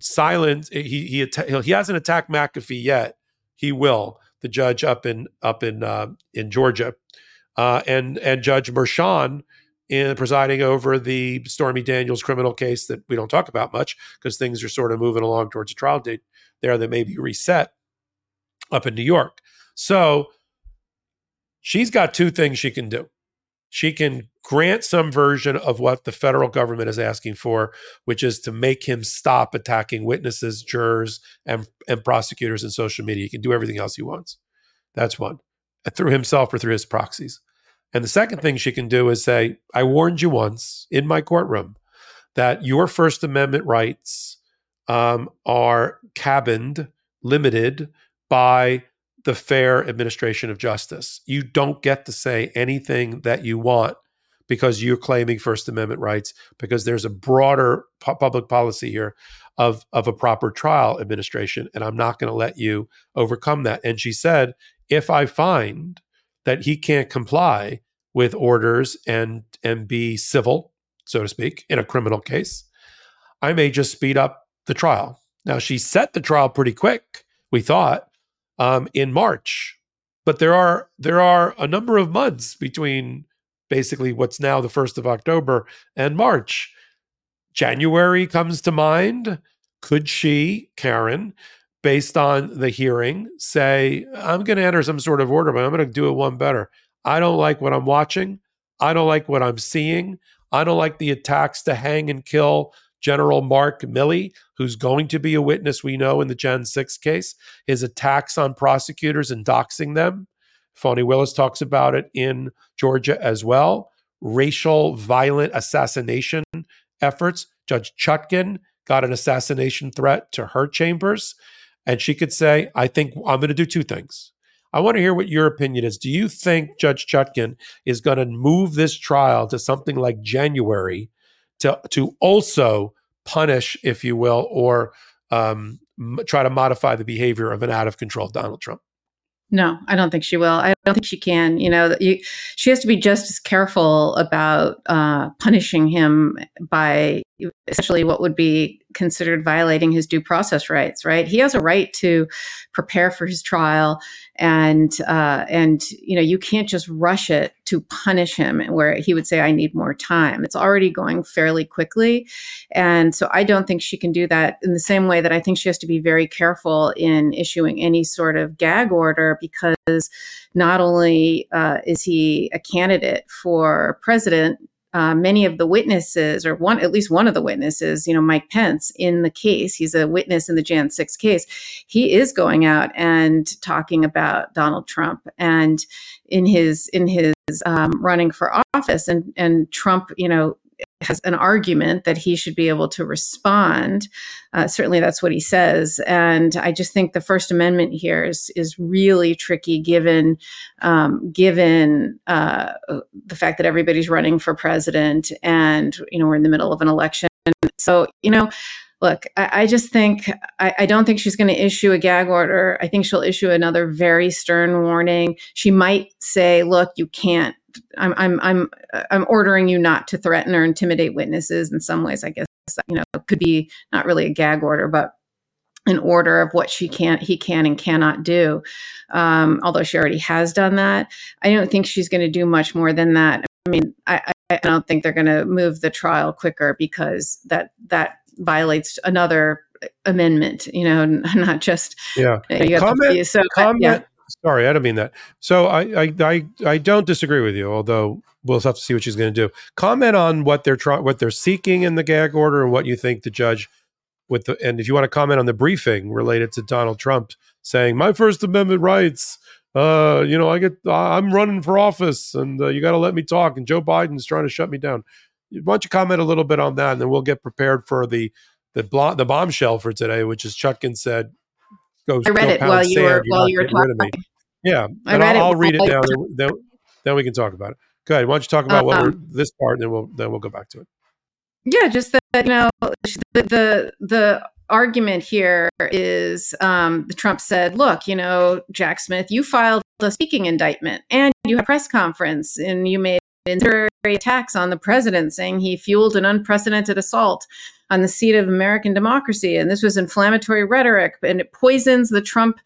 Silence. He he he hasn't attacked McAfee yet, he will. The judge up in up in uh, in Georgia, uh, and and Judge Merchan in presiding over the Stormy Daniels criminal case that we don't talk about much because things are sort of moving along towards a trial date there that may be reset up in New York. So she's got two things she can do. She can grant some version of what the federal government is asking for, which is to make him stop attacking witnesses, jurors, and, and prosecutors in social media. He can do everything else he wants. That's one, through himself or through his proxies. And the second thing she can do is say, I warned you once in my courtroom that your First Amendment rights um, are cabined, limited by the fair administration of justice. You don't get to say anything that you want because you're claiming First Amendment rights, because there's a broader pu- public policy here of, of a proper trial administration. And I'm not going to let you overcome that. And she said, if I find that he can't comply with orders and and be civil, so to speak, in a criminal case, I may just speed up the trial. Now she set the trial pretty quick, we thought, um, in March, but there are there are a number of months between basically what's now the 1st of October and March. January comes to mind. Could she, Karen, based on the hearing, say, I'm going to enter some sort of order, but I'm going to do it one better? I don't like what I'm watching. I don't like what I'm seeing. I don't like the attacks to hang and kill General Mark Milley, who's going to be a witness we know in the Jan 6 case, his attacks on prosecutors and doxing them. Fani Willis talks about it in Georgia as well. Racial violent assassination efforts. Judge Chutkan got an assassination threat to her chambers. And she could say, I think I'm going to do two things. I want to hear what your opinion is. Do you think Judge Chutkan is going to move this trial to something like January to, to also punish, if you will, or um, try to modify the behavior of an out of control Donald Trump?
No, I don't think she will. I don't think she can. You know, you, she has to be just as careful about uh, punishing him by essentially what would be considered violating his due process rights. Right? He has a right to prepare for his trial, and uh, and you know, you can't just rush it to punish him where he would say, "I need more time." It's already going fairly quickly, and so I don't think she can do that in the same way that I think she has to be very careful in issuing any sort of gag order because not only uh, is he a candidate for president uh, many of the witnesses, or one at least one of the witnesses, you know, Mike Pence in the case, he's a witness in the Jan 6 case. He is going out and talking about Donald Trump and in his in his um, running for office, and and Trump, you know, has an argument that he should be able to respond. Uh, certainly, that's what he says, and I just think the First Amendment here is is really tricky, given um, given uh, the fact that everybody's running for president, and you know we're in the middle of an election. So you know. Look, I, I just think I, I don't think she's going to issue a gag order. I think she'll issue another very stern warning. She might say, "Look, you can't I'm I'm I'm I'm ordering you not to threaten or intimidate witnesses. In some ways, I guess you know it could be not really a gag order, but an order of what she can't, he can and cannot do. Um, although she already has done that, I don't think she's going to do much more than that. I mean, I, I don't think they're going to move the trial quicker because that that violates another amendment. You know, <laughs> not just
yeah.
You
comment,
so
comment,
yeah.
Sorry, I don't mean that. So I, I, I, I don't disagree with you, although we'll have to see what she's going to do. Comment on what they're trying, what they're seeking in the gag order, and what you think the judge with the. And if you want to comment on the briefing related to Donald Trump saying my First Amendment rights, uh, you know, I get, I'm running for office, and uh, you got to let me talk, and Joe Biden's trying to shut me down. Why don't you comment a little bit on that, and then we'll get prepared for the the, bl- the bombshell for today, which is Chutkan said
Go, I read it while you were while you were talking.
Yeah, I and I'll, I'll read it now. Then, then, then, we can talk about it. Go ahead. Why don't you talk about what we're, um, this part, and then we'll then we'll go back to it.
Yeah, just that you know the the, the argument here is um, Trump said, "Look, you know, Jack Smith, you filed a speaking indictment, and you had a press conference, and you made incendiary attacks on the president, saying he fueled an unprecedented assault." On the seat of American democracy. And this was inflammatory rhetoric, and it poisons the Trump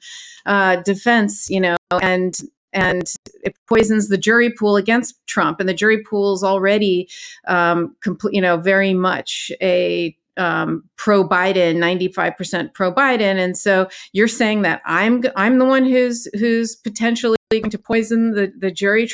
uh, defense, you know, and and it poisons the jury pool against Trump. And the jury pool is already, um, complete, you know, very much a um, pro Biden, 95% pro Biden. And so you're saying that I'm I'm the one who's who's potentially going to poison the, the jury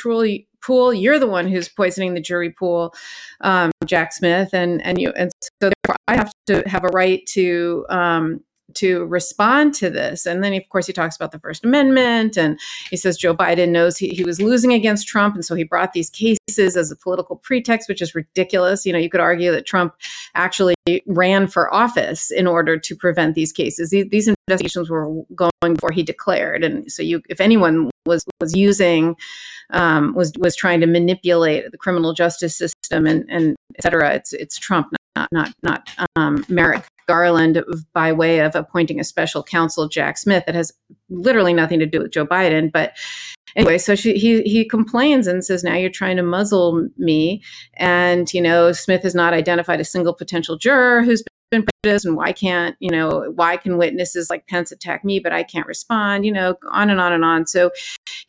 pool. You're the one who's poisoning the jury pool, um, Jack Smith, and and you and so therefore I have to have a right to um, to respond to this. And then, of course, he talks about the First Amendment and he says Joe Biden knows he, he was losing against Trump. And so he brought these cases as a political pretext, which is ridiculous. You know, you could argue that Trump actually ran for office in order to prevent these cases. These, these investigations were going before he declared. And so you, if anyone was, was using, um, was, was trying to manipulate the criminal justice system and, and et cetera, it's, it's Trump, not, not, not um, Merrick Garland by way of appointing a special counsel, Jack Smith, that has literally nothing to do with Joe Biden. But anyway, so she, he he complains and says, "Now you're trying to muzzle me." And you know, Smith has not identified a single potential juror who's been prejudiced, and why can't you know why can witnesses like Pence attack me, but I can't respond? You know, on and on and on. So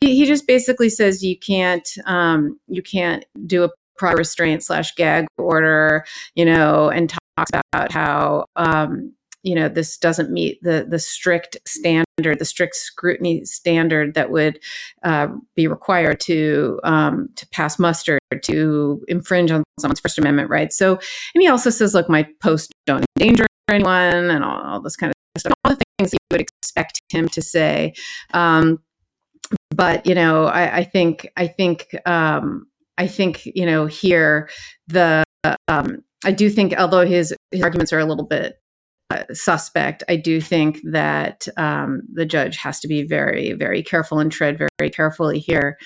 he, he just basically says you can't um, you can't do a prior restraint slash gag order, you know, and talks about how um, you know this doesn't meet the the strict standard, the strict scrutiny standard that would uh, be required to um, to pass muster to infringe on someone's First Amendment rights. So, and he also says, look, my posts don't endanger anyone, and all, all this kind of stuff, all the things you would expect him to say. Um, but you know, I, I think I think um, I think you know here the um, I do think, although his, his arguments are a little bit uh, suspect, I do think that um, the judge has to be very, very careful and tread very, very carefully here.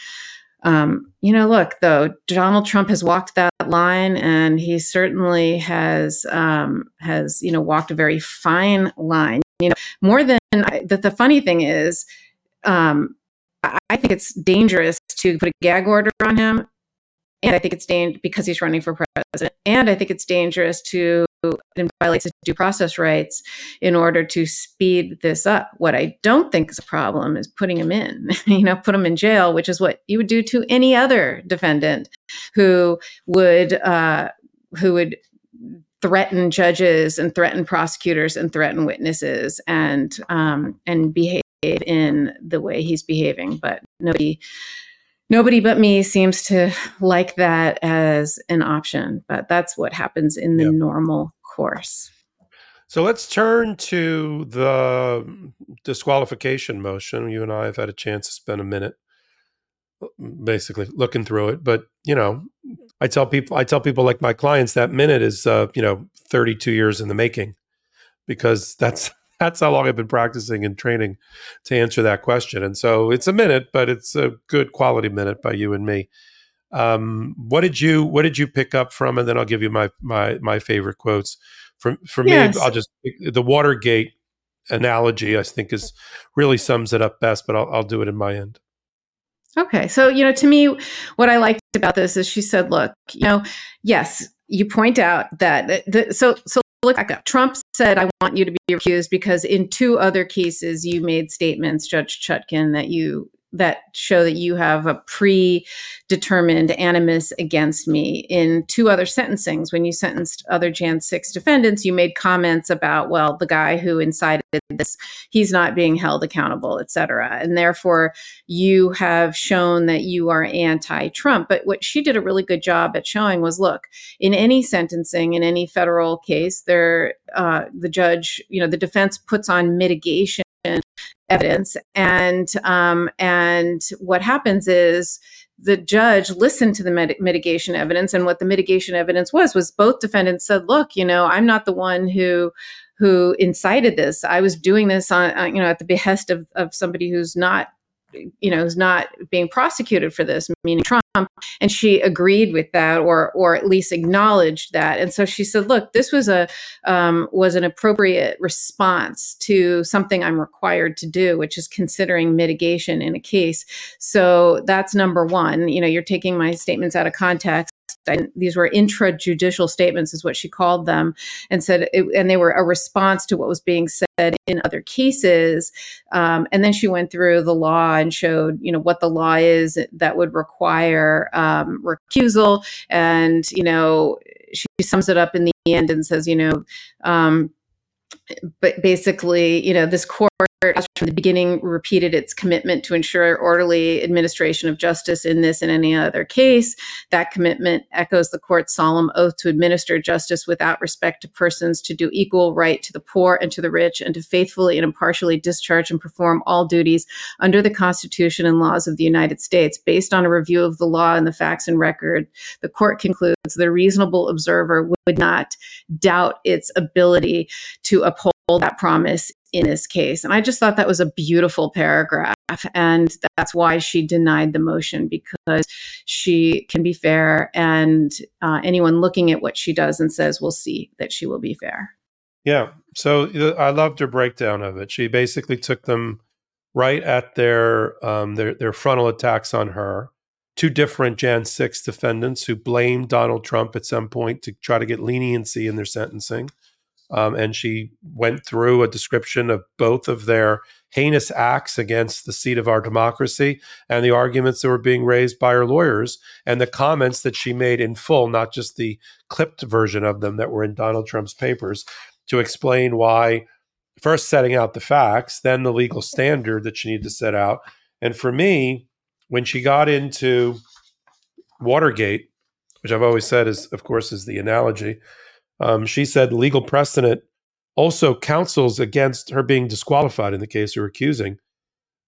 Um, you know, look, though, Donald Trump has walked that line, and he certainly has um, has you know walked a very fine line. You know, more than that. The funny thing is, um, I think it's dangerous to put a gag order on him and I think it's dangerous because he's running for president. And I think it's dangerous to violate his due process rights in order to speed this up. What I don't think is a problem is putting him in, <laughs> you know, put him in jail, which is what you would do to any other defendant who would uh, who would threaten judges and threaten prosecutors and threaten witnesses and um, and behave in the way he's behaving. But nobody nobody but me seems to like that as an option, but that's what happens in the yep. normal course.
So let's turn to the disqualification motion. You and I have had a chance to spend a minute basically looking through it, but you know, I tell people I tell people like my clients that minute is uh, you know, 32 years in the making because that's that's how long I've been practicing and training to answer that question. And so it's a minute, but it's a good quality minute by you and me. Um, what did you What did you pick up from? And then I'll give you my my my favorite quotes. For for yes. me, I'll just the Watergate analogy. I think is really sums it up best. But I'll I'll do it in my end.
Okay, so you know, to me, what I liked about this is she said, "Look, you know, yes, you point out that the, so so look back up. Trump said, I want you to be recused because in two other cases you made statements, Judge Chutkan, that you that show that you have a predetermined animus against me. In two other sentencings, when you sentenced other Jan 6 defendants, you made comments about, well, the guy who incited this, he's not being held accountable, et cetera. And therefore, you have shown that you are anti Trump. But what she did a really good job at showing was look, in any sentencing, in any federal case, there, uh, the judge, you know, the defense puts on mitigation evidence. And um, and what happens is the judge listened to the mitigation evidence and what the mitigation evidence was was both defendants said look you know i'm not the one who who incited this. I was doing this on, uh, you know at the behest of, of somebody who's not you know who's not being prosecuted for this meaning trump and she agreed with that or or at least acknowledged that. And so she said look this was a um, was an appropriate response to something i'm required to do which is considering mitigation in a case. So that's number one. You know you're taking my statements out of context these were intrajudicial statements is what she called them and said it, and they were a response to what was being said in other cases. Um, and then she went through the law and showed you know what the law is that would require um, recusal. And you know she sums it up in the end and says you know um, but basically you know this court from the beginning repeated its commitment to ensure orderly administration of justice in this and any other case. That commitment echoes the court's solemn oath to administer justice without respect to persons, to do equal right to the poor and to the rich, and to faithfully and impartially discharge and perform all duties under the Constitution and laws of the United States. Based on a review of the law and the facts and record, the court concludes the reasonable observer would not doubt its ability to uphold that promise in this case. And I just thought that was a beautiful paragraph. And that's why she denied the motion because she can be fair. And uh, anyone looking at what she does and says will see that she will be fair.
Yeah. So I loved her breakdown of it. She basically took them right at their um, their, their frontal attacks on her. Two different Jan 6 defendants who blamed Donald Trump at some point to try to get leniency in their sentencing. Um, and she went through a description of both of their heinous acts against the seat of our democracy and the arguments that were being raised by her lawyers and the comments that she made in full, not just the clipped version of them that were in Donald Trump's papers, to explain why, first setting out the facts, then the legal standard that she needed to set out. And for me, when she got into Watergate, which I've always said is, of course, is the analogy, um, she said legal precedent also counsels against her being disqualified in the case you're accusing.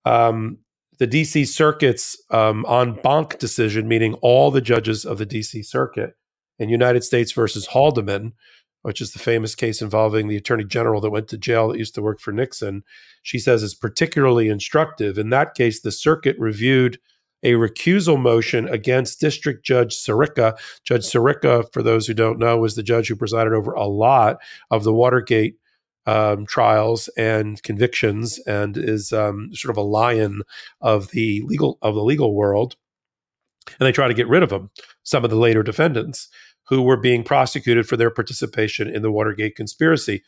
Um, the DC Circuit's um, en banc decision, meaning all the judges of the DC Circuit in United States versus Haldeman, which is the famous case involving the attorney general that went to jail that used to work for Nixon, she says is particularly instructive. In that case, the circuit reviewed a recusal motion against District Judge Sirica. Judge Sirica, for those who don't know, was the judge who presided over a lot of the Watergate um, trials and convictions, and is um, sort of a lion of the legal of the legal world. And they try to get rid of him. Some of the later defendants who were being prosecuted for their participation in the Watergate conspiracy.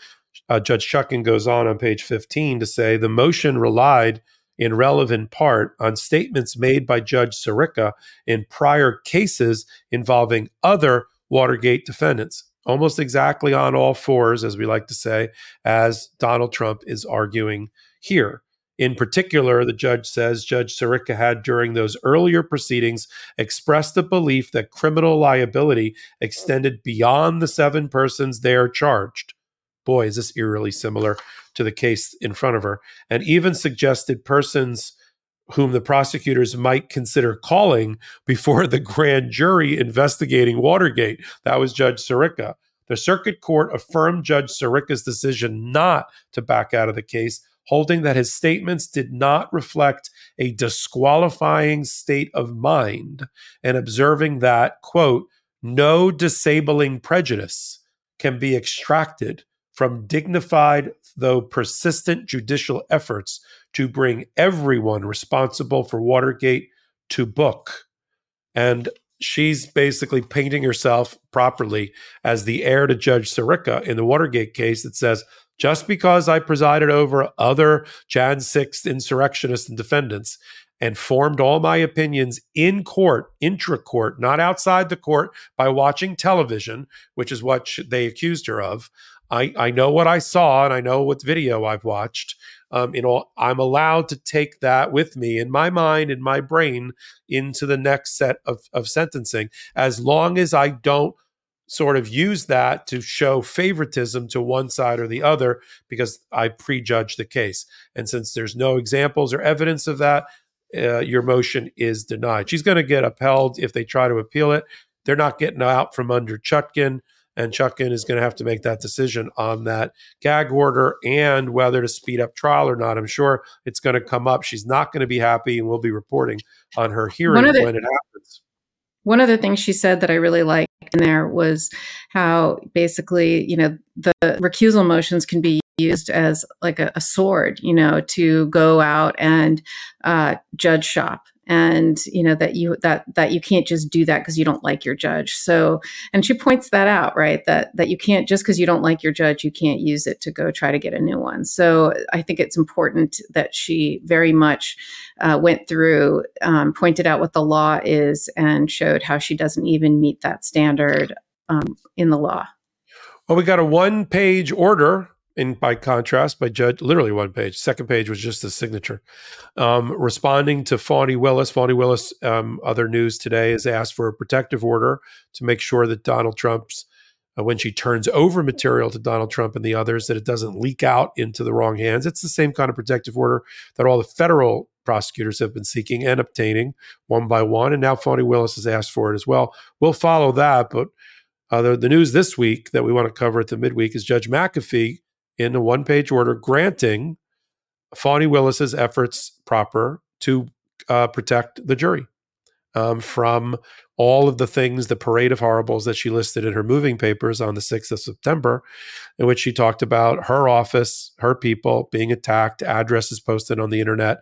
Uh, Judge Chutkan goes on on page 15 to say the motion relied in relevant part on statements made by Judge Sirica in prior cases involving other Watergate defendants, almost exactly on all fours, as we like to say, as Donald Trump is arguing here. In particular, the judge says Judge Sirica had during those earlier proceedings expressed the belief that criminal liability extended beyond the seven persons there charged. Boy, is this eerily similar to the case in front of her, and even suggested persons whom the prosecutors might consider calling before the grand jury investigating Watergate. That was Judge Sirica. The circuit court affirmed Judge Sirica's decision not to back out of the case, holding that his statements did not reflect a disqualifying state of mind and observing that, quote, no disabling prejudice can be extracted from dignified, though persistent judicial efforts to bring everyone responsible for Watergate to book. And she's basically painting herself properly as the heir to Judge Sirica in the Watergate case that says, just because I presided over other Jan 6th insurrectionists and defendants and formed all my opinions in court, intra court, not outside the court by watching television, which is what they accused her of, I, I know what I saw and I know what video I've watched. Um, you know, I'm allowed to take that with me in my mind, in my brain, into the next set of, of sentencing, as long as I don't sort of use that to show favoritism to one side or the other because I prejudge the case. And since there's no examples or evidence of that, uh, your motion is denied. She's going to get upheld if they try to appeal it. They're not getting out from under Chutkan and Chutkan is going to have to make that decision on that gag order and whether to speed up trial or not. I'm sure it's going to come up. She's not going to be happy, and we'll be reporting on her hearing the, when it happens.
One of the things she said that I really liked in there was how basically, you know, the recusal motions can be used as like a, a sword, you know, to go out and uh, judge shop and you know that you that that you can't just do that because you don't like your judge. So and she points that out right that that you can't just because you don't like your judge you can't use it to go try to get a new one. So i think it's important that she very much uh, went through um, pointed out what the law is and showed how she doesn't even meet that standard um, in the law.
Well we got a one page order And by contrast, by judge, literally one page. Second page was just the signature. Um, responding to Fani Willis, Fani Willis, um, other news today is asked for a protective order to make sure that Donald Trump's, uh, when she turns over material to Donald Trump and the others, that it doesn't leak out into the wrong hands. It's the same kind of protective order that all the federal prosecutors have been seeking and obtaining one by one. And now Fani Willis has asked for it as well. We'll follow that. But uh, the, the news this week that we want to cover at the midweek is Judge McAfee in a one page order granting Fani Willis's efforts proper to uh, protect the jury um, from all of the things, the parade of horribles that she listed in her moving papers on the 6th of September, in which she talked about her office, her people being attacked, addresses posted on the internet,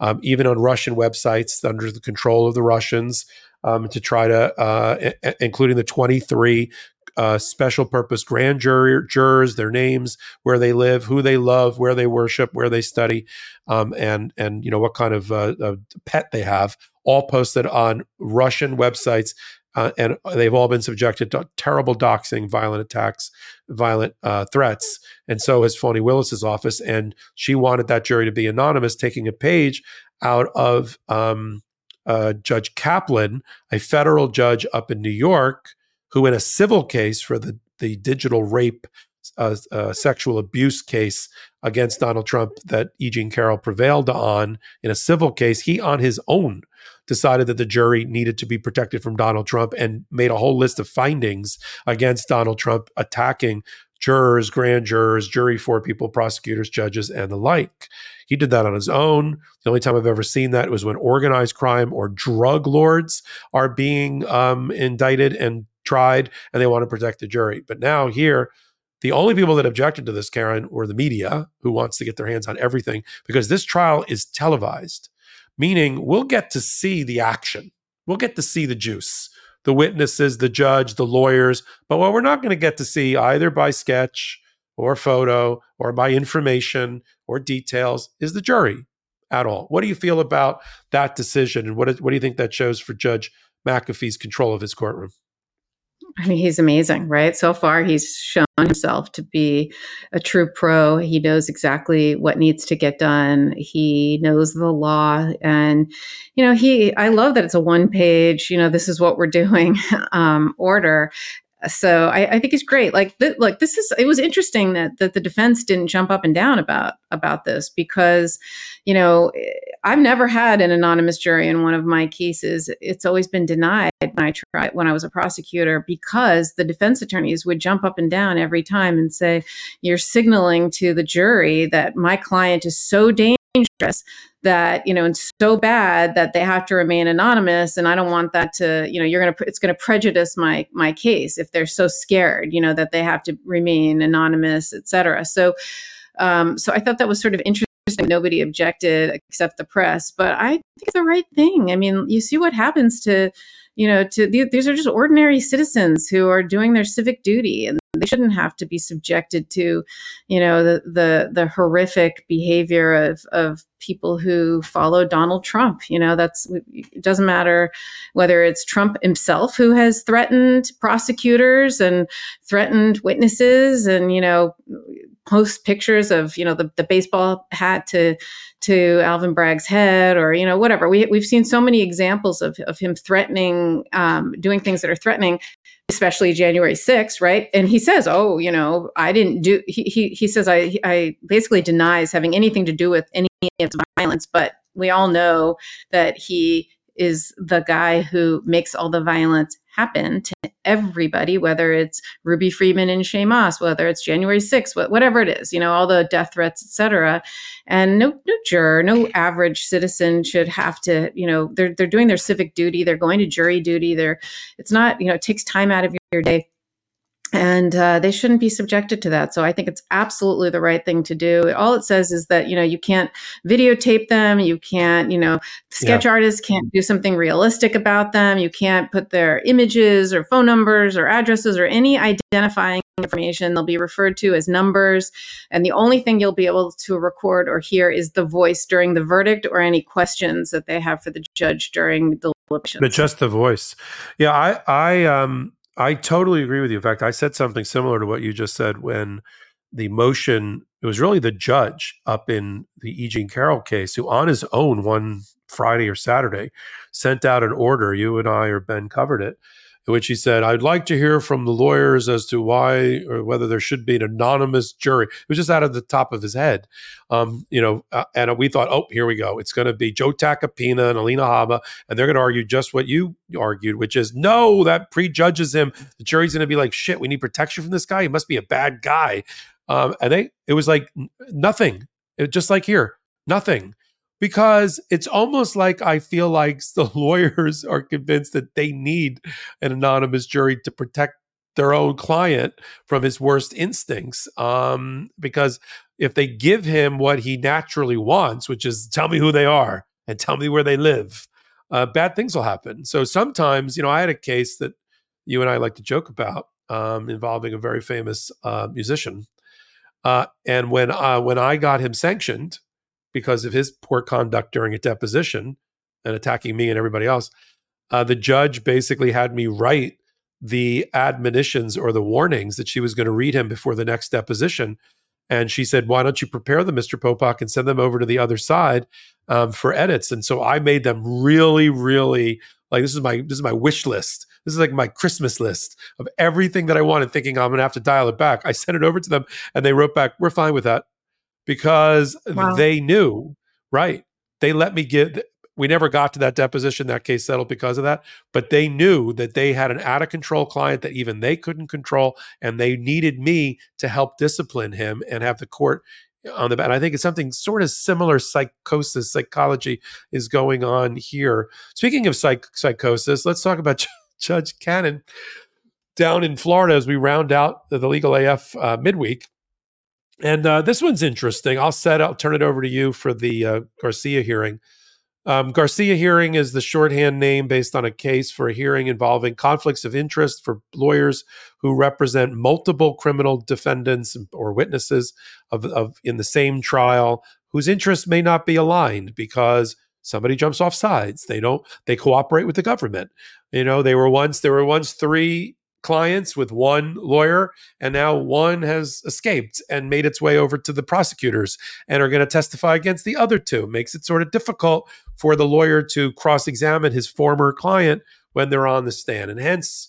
um, even on Russian websites under the control of the Russians. Um, to try to, uh, including the 23 uh, special purpose grand jury, jurors, their names, where they live, who they love, where they worship, where they study, um, and and you know what kind of uh, pet they have, all posted on Russian websites. Uh, and they've all been subjected to terrible doxing, violent attacks, violent uh, threats, and so has Fani Willis's office. And she wanted that jury to be anonymous, taking a page out of um, uh, Judge Kaplan, a federal judge up in New York, who, in a civil case for the, the digital rape uh, uh, sexual abuse case against Donald Trump that E. Jean Carroll prevailed on in a civil case, he on his own decided that the jury needed to be protected from Donald Trump and made a whole list of findings against Donald Trump attacking jurors, grand jurors, jury for people, prosecutors, judges, and the like. He did that on his own. The only time I've ever seen that was when organized crime or drug lords are being um, indicted and tried and they want to protect the jury. But now here, the only people that objected to this, Karen, were the media who wants to get their hands on everything because this trial is televised, meaning we'll get to see the action. We'll get to see the juice, the witnesses, the judge, the lawyers. But what we're not going to get to see either by sketch or photo or by information or details is the jury at all. What do you feel about that decision? And what, what do you think that shows for Judge McAfee's control of his courtroom?
I mean, he's amazing, right? So far, he's shown himself to be a true pro. He knows exactly what needs to get done. He knows the law. And, you know, he, I love that it's a one page, you know, this is what we're doing <laughs> um, order so I, I, think it's great. Like, th- like this is. It was interesting that that the defense didn't jump up and down about about this because, you know, I've never had an anonymous jury in one of my cases. It's always been denied when I tried when I was a prosecutor because the defense attorneys would jump up and down every time and say, "You're signaling to the jury that my client is so dangerous." That you know and so bad that they have to remain anonymous and i don't want that to you know you're to it's to prejudice my my case if they're so scared you know that they have to remain anonymous etc so um so i thought that was sort of interesting. Nobody objected except the press but i think it's the right thing. I mean you see what happens to you know to these are just ordinary citizens who are doing their civic duty and they shouldn't have to be subjected to you know the the, the horrific behavior of of people who follow Donald Trump. You know that's it doesn't matter whether it's Trump himself who has threatened prosecutors and threatened witnesses and you know post pictures of you know the, the baseball hat to to Alvin Bragg's head or you know whatever. We we've seen so many examples of of him threatening um, doing things that are threatening especially January 6th right? And he says oh you know I didn't do he he, he says I I basically denies having anything to do with any of the violence but we all know that he is the guy who makes all the violence happen to everybody, whether it's Ruby Freeman and Shaye Moss, whether it's January 6th, whatever it is, you know, all the death threats, etc. And no, no juror, no average citizen should have to, you know, they're they're doing their civic duty, they're going to jury duty, they're it's not, you know, it takes time out of your day and uh, they shouldn't be subjected to that. So I think it's absolutely the right thing to do. All it says is that you know you can't videotape them, you can't you know sketch yeah. artists can't do something realistic about them, you can't put their images or phone numbers or addresses or any identifying information. They'll be referred to as numbers, and the only thing you'll be able to record or hear is the voice during the verdict or any questions that they have for the judge during the.
But just the voice, yeah. I I um I totally agree with you. In fact, I said something similar to what you just said when the motion. It was really the judge up in the E. Jean Carroll case who, on his own, one Friday or Saturday, sent out an order. You and I or Ben covered it in which he said, I'd like to hear from the lawyers as to why or whether there should be an anonymous jury. It was just out of the top of his head. Um, you know, uh, and we thought, oh, here we go. It's going to be Joe Tacopina and Alina Habba, and they're going to argue just what you argued, which is no, that prejudges him. The jury's going to be like, shit, we need protection from this guy. He must be a bad guy. Um, and they, it was like nothing. It, just like here, nothing because it's almost like I feel like <laughs> the lawyers are convinced that they need an anonymous jury to protect their own client from his worst instincts. Um, because if they give him what he naturally wants, which is tell me who they are and tell me where they live, uh, bad things will happen. So sometimes, you know, I had a case that you and I like to joke about um, involving a very famous uh, musician. Uh, and when uh, when I got him sanctioned, because of his poor conduct during a deposition and attacking me and everybody else, uh, the judge basically had me write the admonitions or the warnings that she was going to read him before the next deposition. And she said, Why don't you prepare them, Mr. Popok, and send them over to the other side um, for edits? And so I made them really, really like this is my this is my wish list. This is like my Christmas list of everything that I wanted, thinking I'm gonna have to dial it back. I sent it over to them and they wrote back, We're fine with that because wow. they knew, right? They let me get, we never got to that deposition. That case settled because of that. But they knew that they had an out of control client that even they couldn't control. And they needed me to help discipline him and have the court on the back. And I think it's something sort of similar psychosis, psychology is going on here. Speaking of psych- psychosis, let's talk about <laughs> Judge Cannon down in Florida as we round out the, the Legal AF uh, midweek. And uh, this one's interesting. I'll set. I'll turn it over to you for the uh, Garcia hearing. Um, Garcia hearing is the shorthand name based on a case for a hearing involving conflicts of interest for lawyers who represent multiple criminal defendants or witnesses of, of in the same trial whose interests may not be aligned because somebody jumps off sides. They don't. They cooperate with the government. You know, they were once there were once three clients with one lawyer, and now one has escaped and made its way over to the prosecutors and are going to testify against the other two. Makes it sort of difficult for the lawyer to cross examine his former client when they're on the stand. And hence,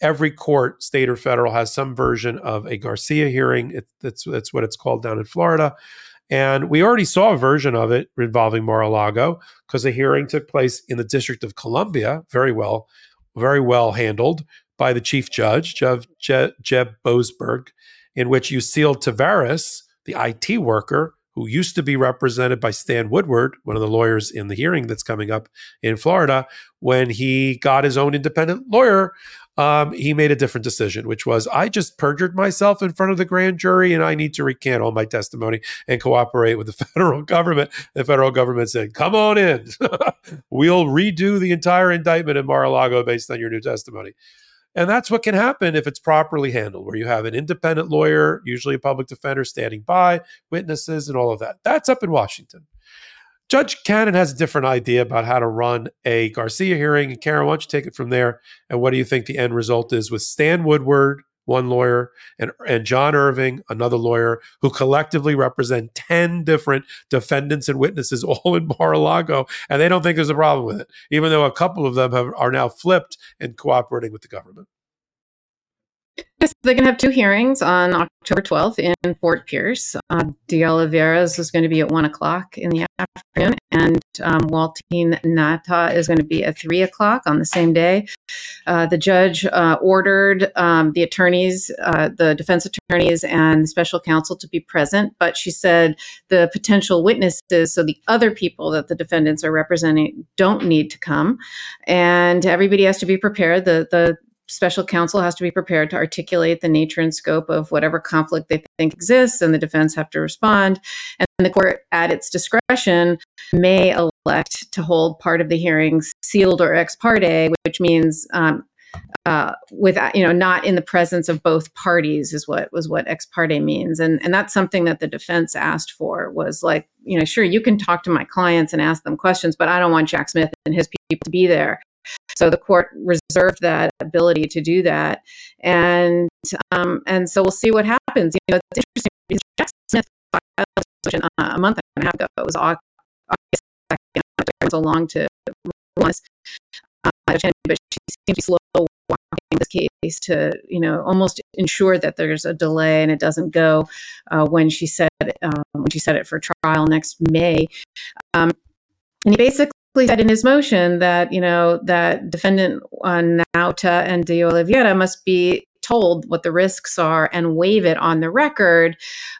every court, state or federal, has some version of a Garcia hearing. It, that's, that's what it's called down in Florida. And we already saw a version of it involving Mar-a-Lago because the hearing took place in the District of Columbia, very well, very well handled by the chief judge, Jeb, Jeb, Jeb Boasberg, in which Yuscil Taveras, the IT worker, who used to be represented by Stan Woodward, one of the lawyers in the hearing that's coming up in Florida, when he got his own independent lawyer, um, he made a different decision, which was I just perjured myself in front of the grand jury and I need to recant all my testimony and cooperate with the <laughs> federal government. The federal government said, Come on in. <laughs> we'll redo the entire indictment in Mar a Lago based on your new testimony. And that's what can happen if it's properly handled, where you have an independent lawyer, usually a public defender, standing by, witnesses, and all of that. That's up in Washington. Judge Cannon has a different idea about how to run a Garcia hearing. And Karen, why don't you take it from there? And what do you think the end result is with Stan Woodward one lawyer, and, and John Irving, another lawyer, who collectively represent 10 different defendants and witnesses <laughs> all in Mar-a-Lago. And they don't think there's a problem with it, even though a couple of them have, are now flipped and cooperating with the government.
Yes, they're going to have two hearings on October 12th in Fort Pierce. Uh, De Oliveira's is going to be at 1 o'clock in the afternoon, and um, Waltine Nauta is going to be at 3 o'clock on the same day. Uh, the judge uh, ordered um, the attorneys, uh, the defense attorneys, and special counsel to be present, but she said the potential witnesses, so the other people that the defendants are representing, don't need to come. And everybody has to be prepared. The, the special counsel has to be prepared to articulate the nature and scope of whatever conflict they think exists, and the defense have to respond. And the court, at its discretion, may elect to hold part of the hearings sealed or ex parte, which means um, uh, with you know not in the presence of both parties is what was what ex parte means and and that's something that the defense asked for was like you know sure you can talk to my clients and ask them questions but i don't want jack smith and his people to be there so the court that ability to do that, and um, and so we'll see what happens. You know, it's interesting Jack Smith filed this uh, a month and a half ago. It was August second. so long to run uh, but she seems to be slow walking this case to, you know, almost ensure that there's a delay and it doesn't go uh, when she said um, when she set it for trial next May. Um, and he basically said in his motion that you know that defendant uh, Nauta and De Oliveira must be told what the risks are and waive it on the record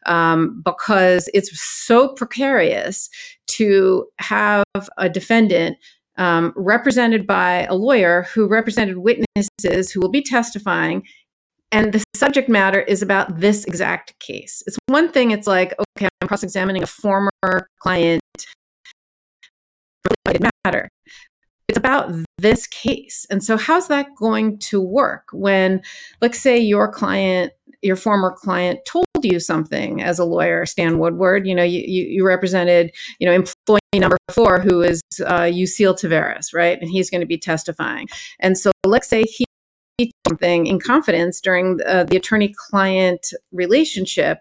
um, because it's so precarious to have a defendant um, represented by a lawyer who represented witnesses who will be testifying and the subject matter is about this exact case. It's one thing, it's like, okay, I'm cross examining a former client. It matter. It's about this case. And so, how's that going to work when, let's say, your client, your former client, told you something as a lawyer, Stan Woodward? You know, you, you, represented, you know, employee number four, who is uh, Yuscil Taveras, right? And he's going to be testifying. And so, let's say he something in confidence during uh, the attorney-client relationship,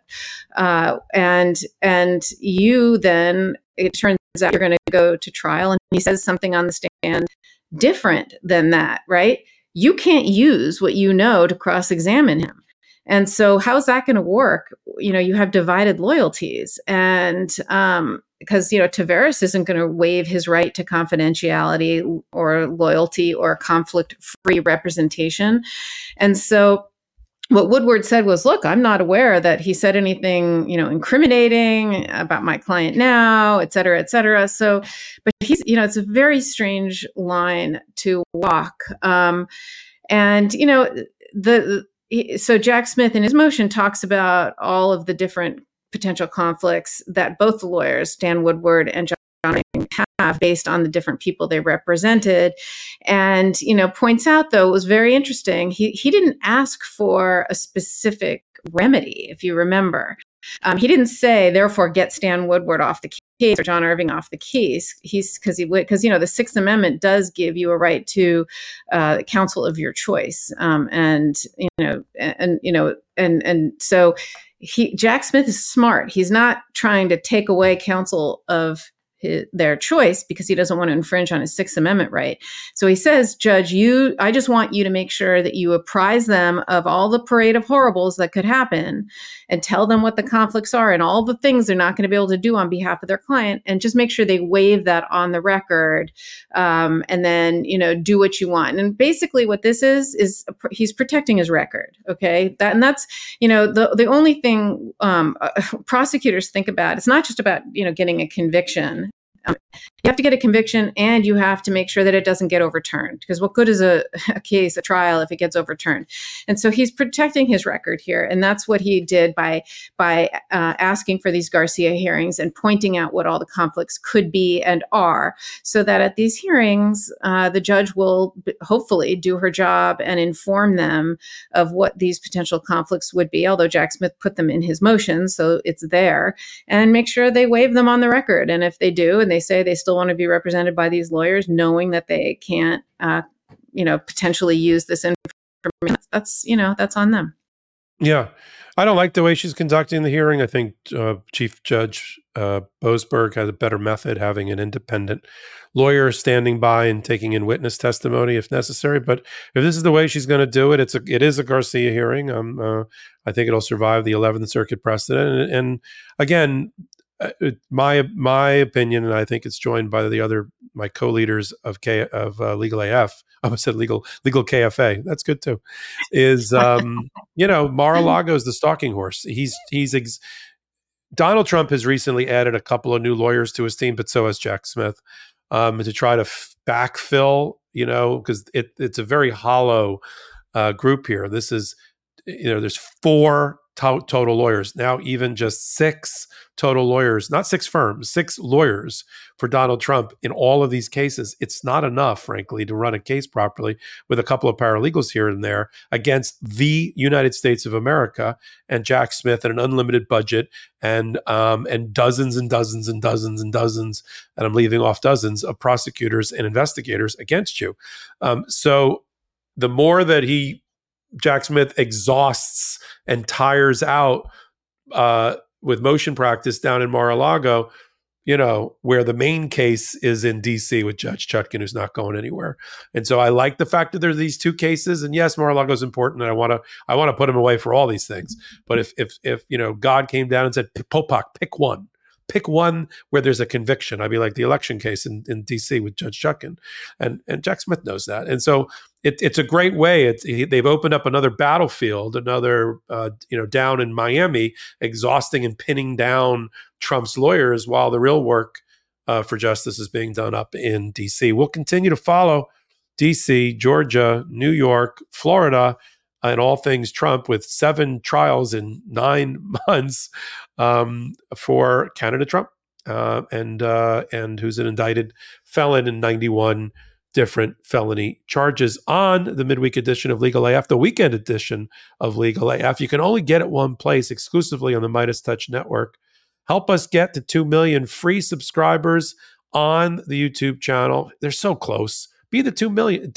uh, and and you then it turns out you're going to go to trial, and he says something on the stand different than that, right? You can't use what you know to cross-examine him. And so, how's that going to work? You know, you have divided loyalties, and um, because you know Taveras isn't going to waive his right to confidentiality or loyalty or conflict-free representation, and so what Woodward said was, "Look, I'm not aware that he said anything, you know, incriminating about my client now, et cetera, et cetera." So, but he's, you know, it's a very strange line to walk, um, and you know, the so Jack Smith in his motion talks about all of the different potential conflicts that both the lawyers, Dan Woodward and John have based on the different people they represented. And you know points out though it was very interesting. He he didn't ask for a specific remedy if you remember. Um, he didn't say therefore get stan woodward off the case or john irving off the case he's because he would because you know the sixth amendment does give you a right to uh, counsel of your choice um, and you know and, and you know and and so he Jack Smith is smart. He's not trying to take away counsel of his, their choice because he doesn't want to infringe on his Sixth Amendment right. So he says, Judge, you, I just want you to make sure that you apprise them of all the parade of horribles that could happen and tell them what the conflicts are and all the things they're not going to be able to do on behalf of their client and just make sure they waive that on the record um, and then, you know, do what you want. And basically what this is, is he's protecting his record. Okay. That, and that's, you know, the, the only thing um, uh, <laughs> prosecutors think about, it's not just about, you know, getting a conviction um, you have to get a conviction and you have to make sure that it doesn't get overturned because what good is a, <laughs> a, case a trial if it gets overturned? And so he's protecting his record here and that's what he did by by uh, asking for these garcia hearings and pointing out what all the conflicts could be and are so that at these hearings uh, the judge will b- hopefully do her job and inform them of what these potential conflicts would be although jack smith put them in his motion so it's there and make sure they waive them on the record and if they do and they say they still want to be represented by these lawyers, knowing that they can't, uh, you know, potentially use this information. That's you know that's on them.
Yeah, I don't like the way she's conducting the hearing. I think uh, Chief Judge uh, Boasberg has a better method, having an independent lawyer standing by and taking in witness testimony if necessary. But if this is the way she's going to do it, it's a it is a Garcia hearing. Um, uh, I think it'll survive the Eleventh Circuit precedent. And, and again, uh, my my opinion, and I think it's joined by the other my co-leaders of K of uh, Legal AF. <laughs> I said legal legal KFA. That's good too. Is um, you know Mar-a-Lago is the stalking horse. He's he's ex- Donald Trump has recently added a couple of new lawyers to his team, but so has Jack Smith um, to try to f- backfill. You know, because it, it's a very hollow uh, group here. This is you know there's four to- total lawyers. Now, even just six total lawyers, not six firms, six lawyers for Donald Trump in all of these cases. It's not enough, frankly, to run a case properly with a couple of paralegals here and there against the United States of America and Jack Smith and an unlimited budget and um, and dozens and dozens and dozens and dozens, and I'm leaving off dozens of prosecutors and investigators against you. Um, so the more that he Jack Smith exhausts and tires out uh, with motion practice down in Mar-a-Lago, you know, where the main case is in DC with Judge Chutkan, who's not going anywhere. And so I like the fact that there are these two cases. And yes, Mar-a-Lago is important, and I want to I want to put him away for all these things. But if if if you know God came down and said, Popok, pick one, pick one where there's a conviction. I'd be like the election case in, in DC with Judge Chutkan. And and Jack Smith knows that. And so it, it's a great way. It's, they've opened up another battlefield, another, uh, you know, down in Miami, exhausting and pinning down Trump's lawyers while the real work uh, for justice is being done up in DC. We'll continue to follow DC, Georgia, New York, Florida, and all things Trump with seven trials in nine <laughs> months um, for Canada Trump, uh, and uh, and who's an indicted felon in 91 different felony charges on the midweek edition of Legal AF, the weekend edition of Legal AF. You can only get it one place exclusively on the MeidasTouch Network. Help us get to 2 million free subscribers on the YouTube channel. They're so close. Be the 2 million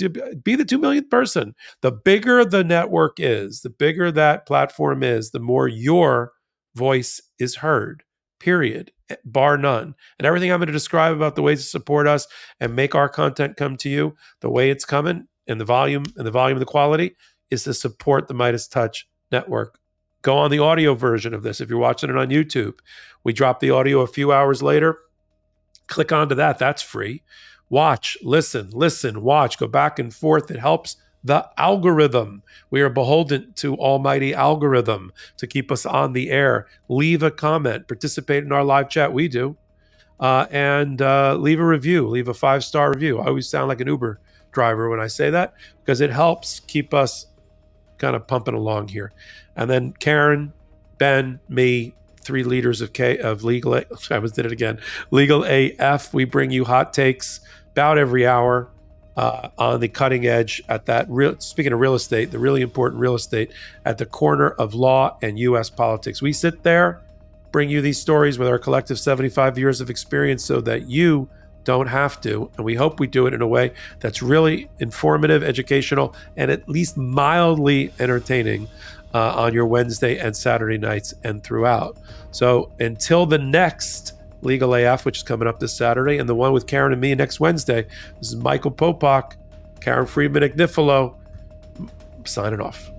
be the 2 millionth person. The bigger the network is, the bigger that platform is, the more your voice is heard. Period. Eh, bar none. And everything I'm going to describe about the ways to support us and make our content come to you, the way it's coming and the volume and the volume of the quality is to support the MeidasTouch network. Go on the audio version of this if you're watching it on YouTube. We drop the audio a few hours later. Click onto that. That's free. Watch, listen, listen, watch, go back and forth. It helps the algorithm. We are beholden to almighty algorithm to keep us on the air. Leave a comment, participate in our live chat. We do. Uh, and uh, leave a review, leave a five star review. I always sound like an Uber driver when I say that because it helps keep us kind of pumping along here. And then Karen, Ben, me, three leaders of K of legal. A, <laughs> I was did it again. Legal AF. We bring you hot takes about every hour uh, on the cutting edge at that real speaking of real estate the really important real estate at the corner of law and us politics. We sit there bring you these stories with our collective 75 years of experience so that you don't have to and we hope we do it in a way that's really informative educational and at least mildly entertaining uh, on your wednesday and saturday nights and throughout. So until the next Legal AF, which is coming up this Saturday, and the one with Karen and me next Wednesday. This is Michael Popok, Karen Friedman, Agnifilo, signing off.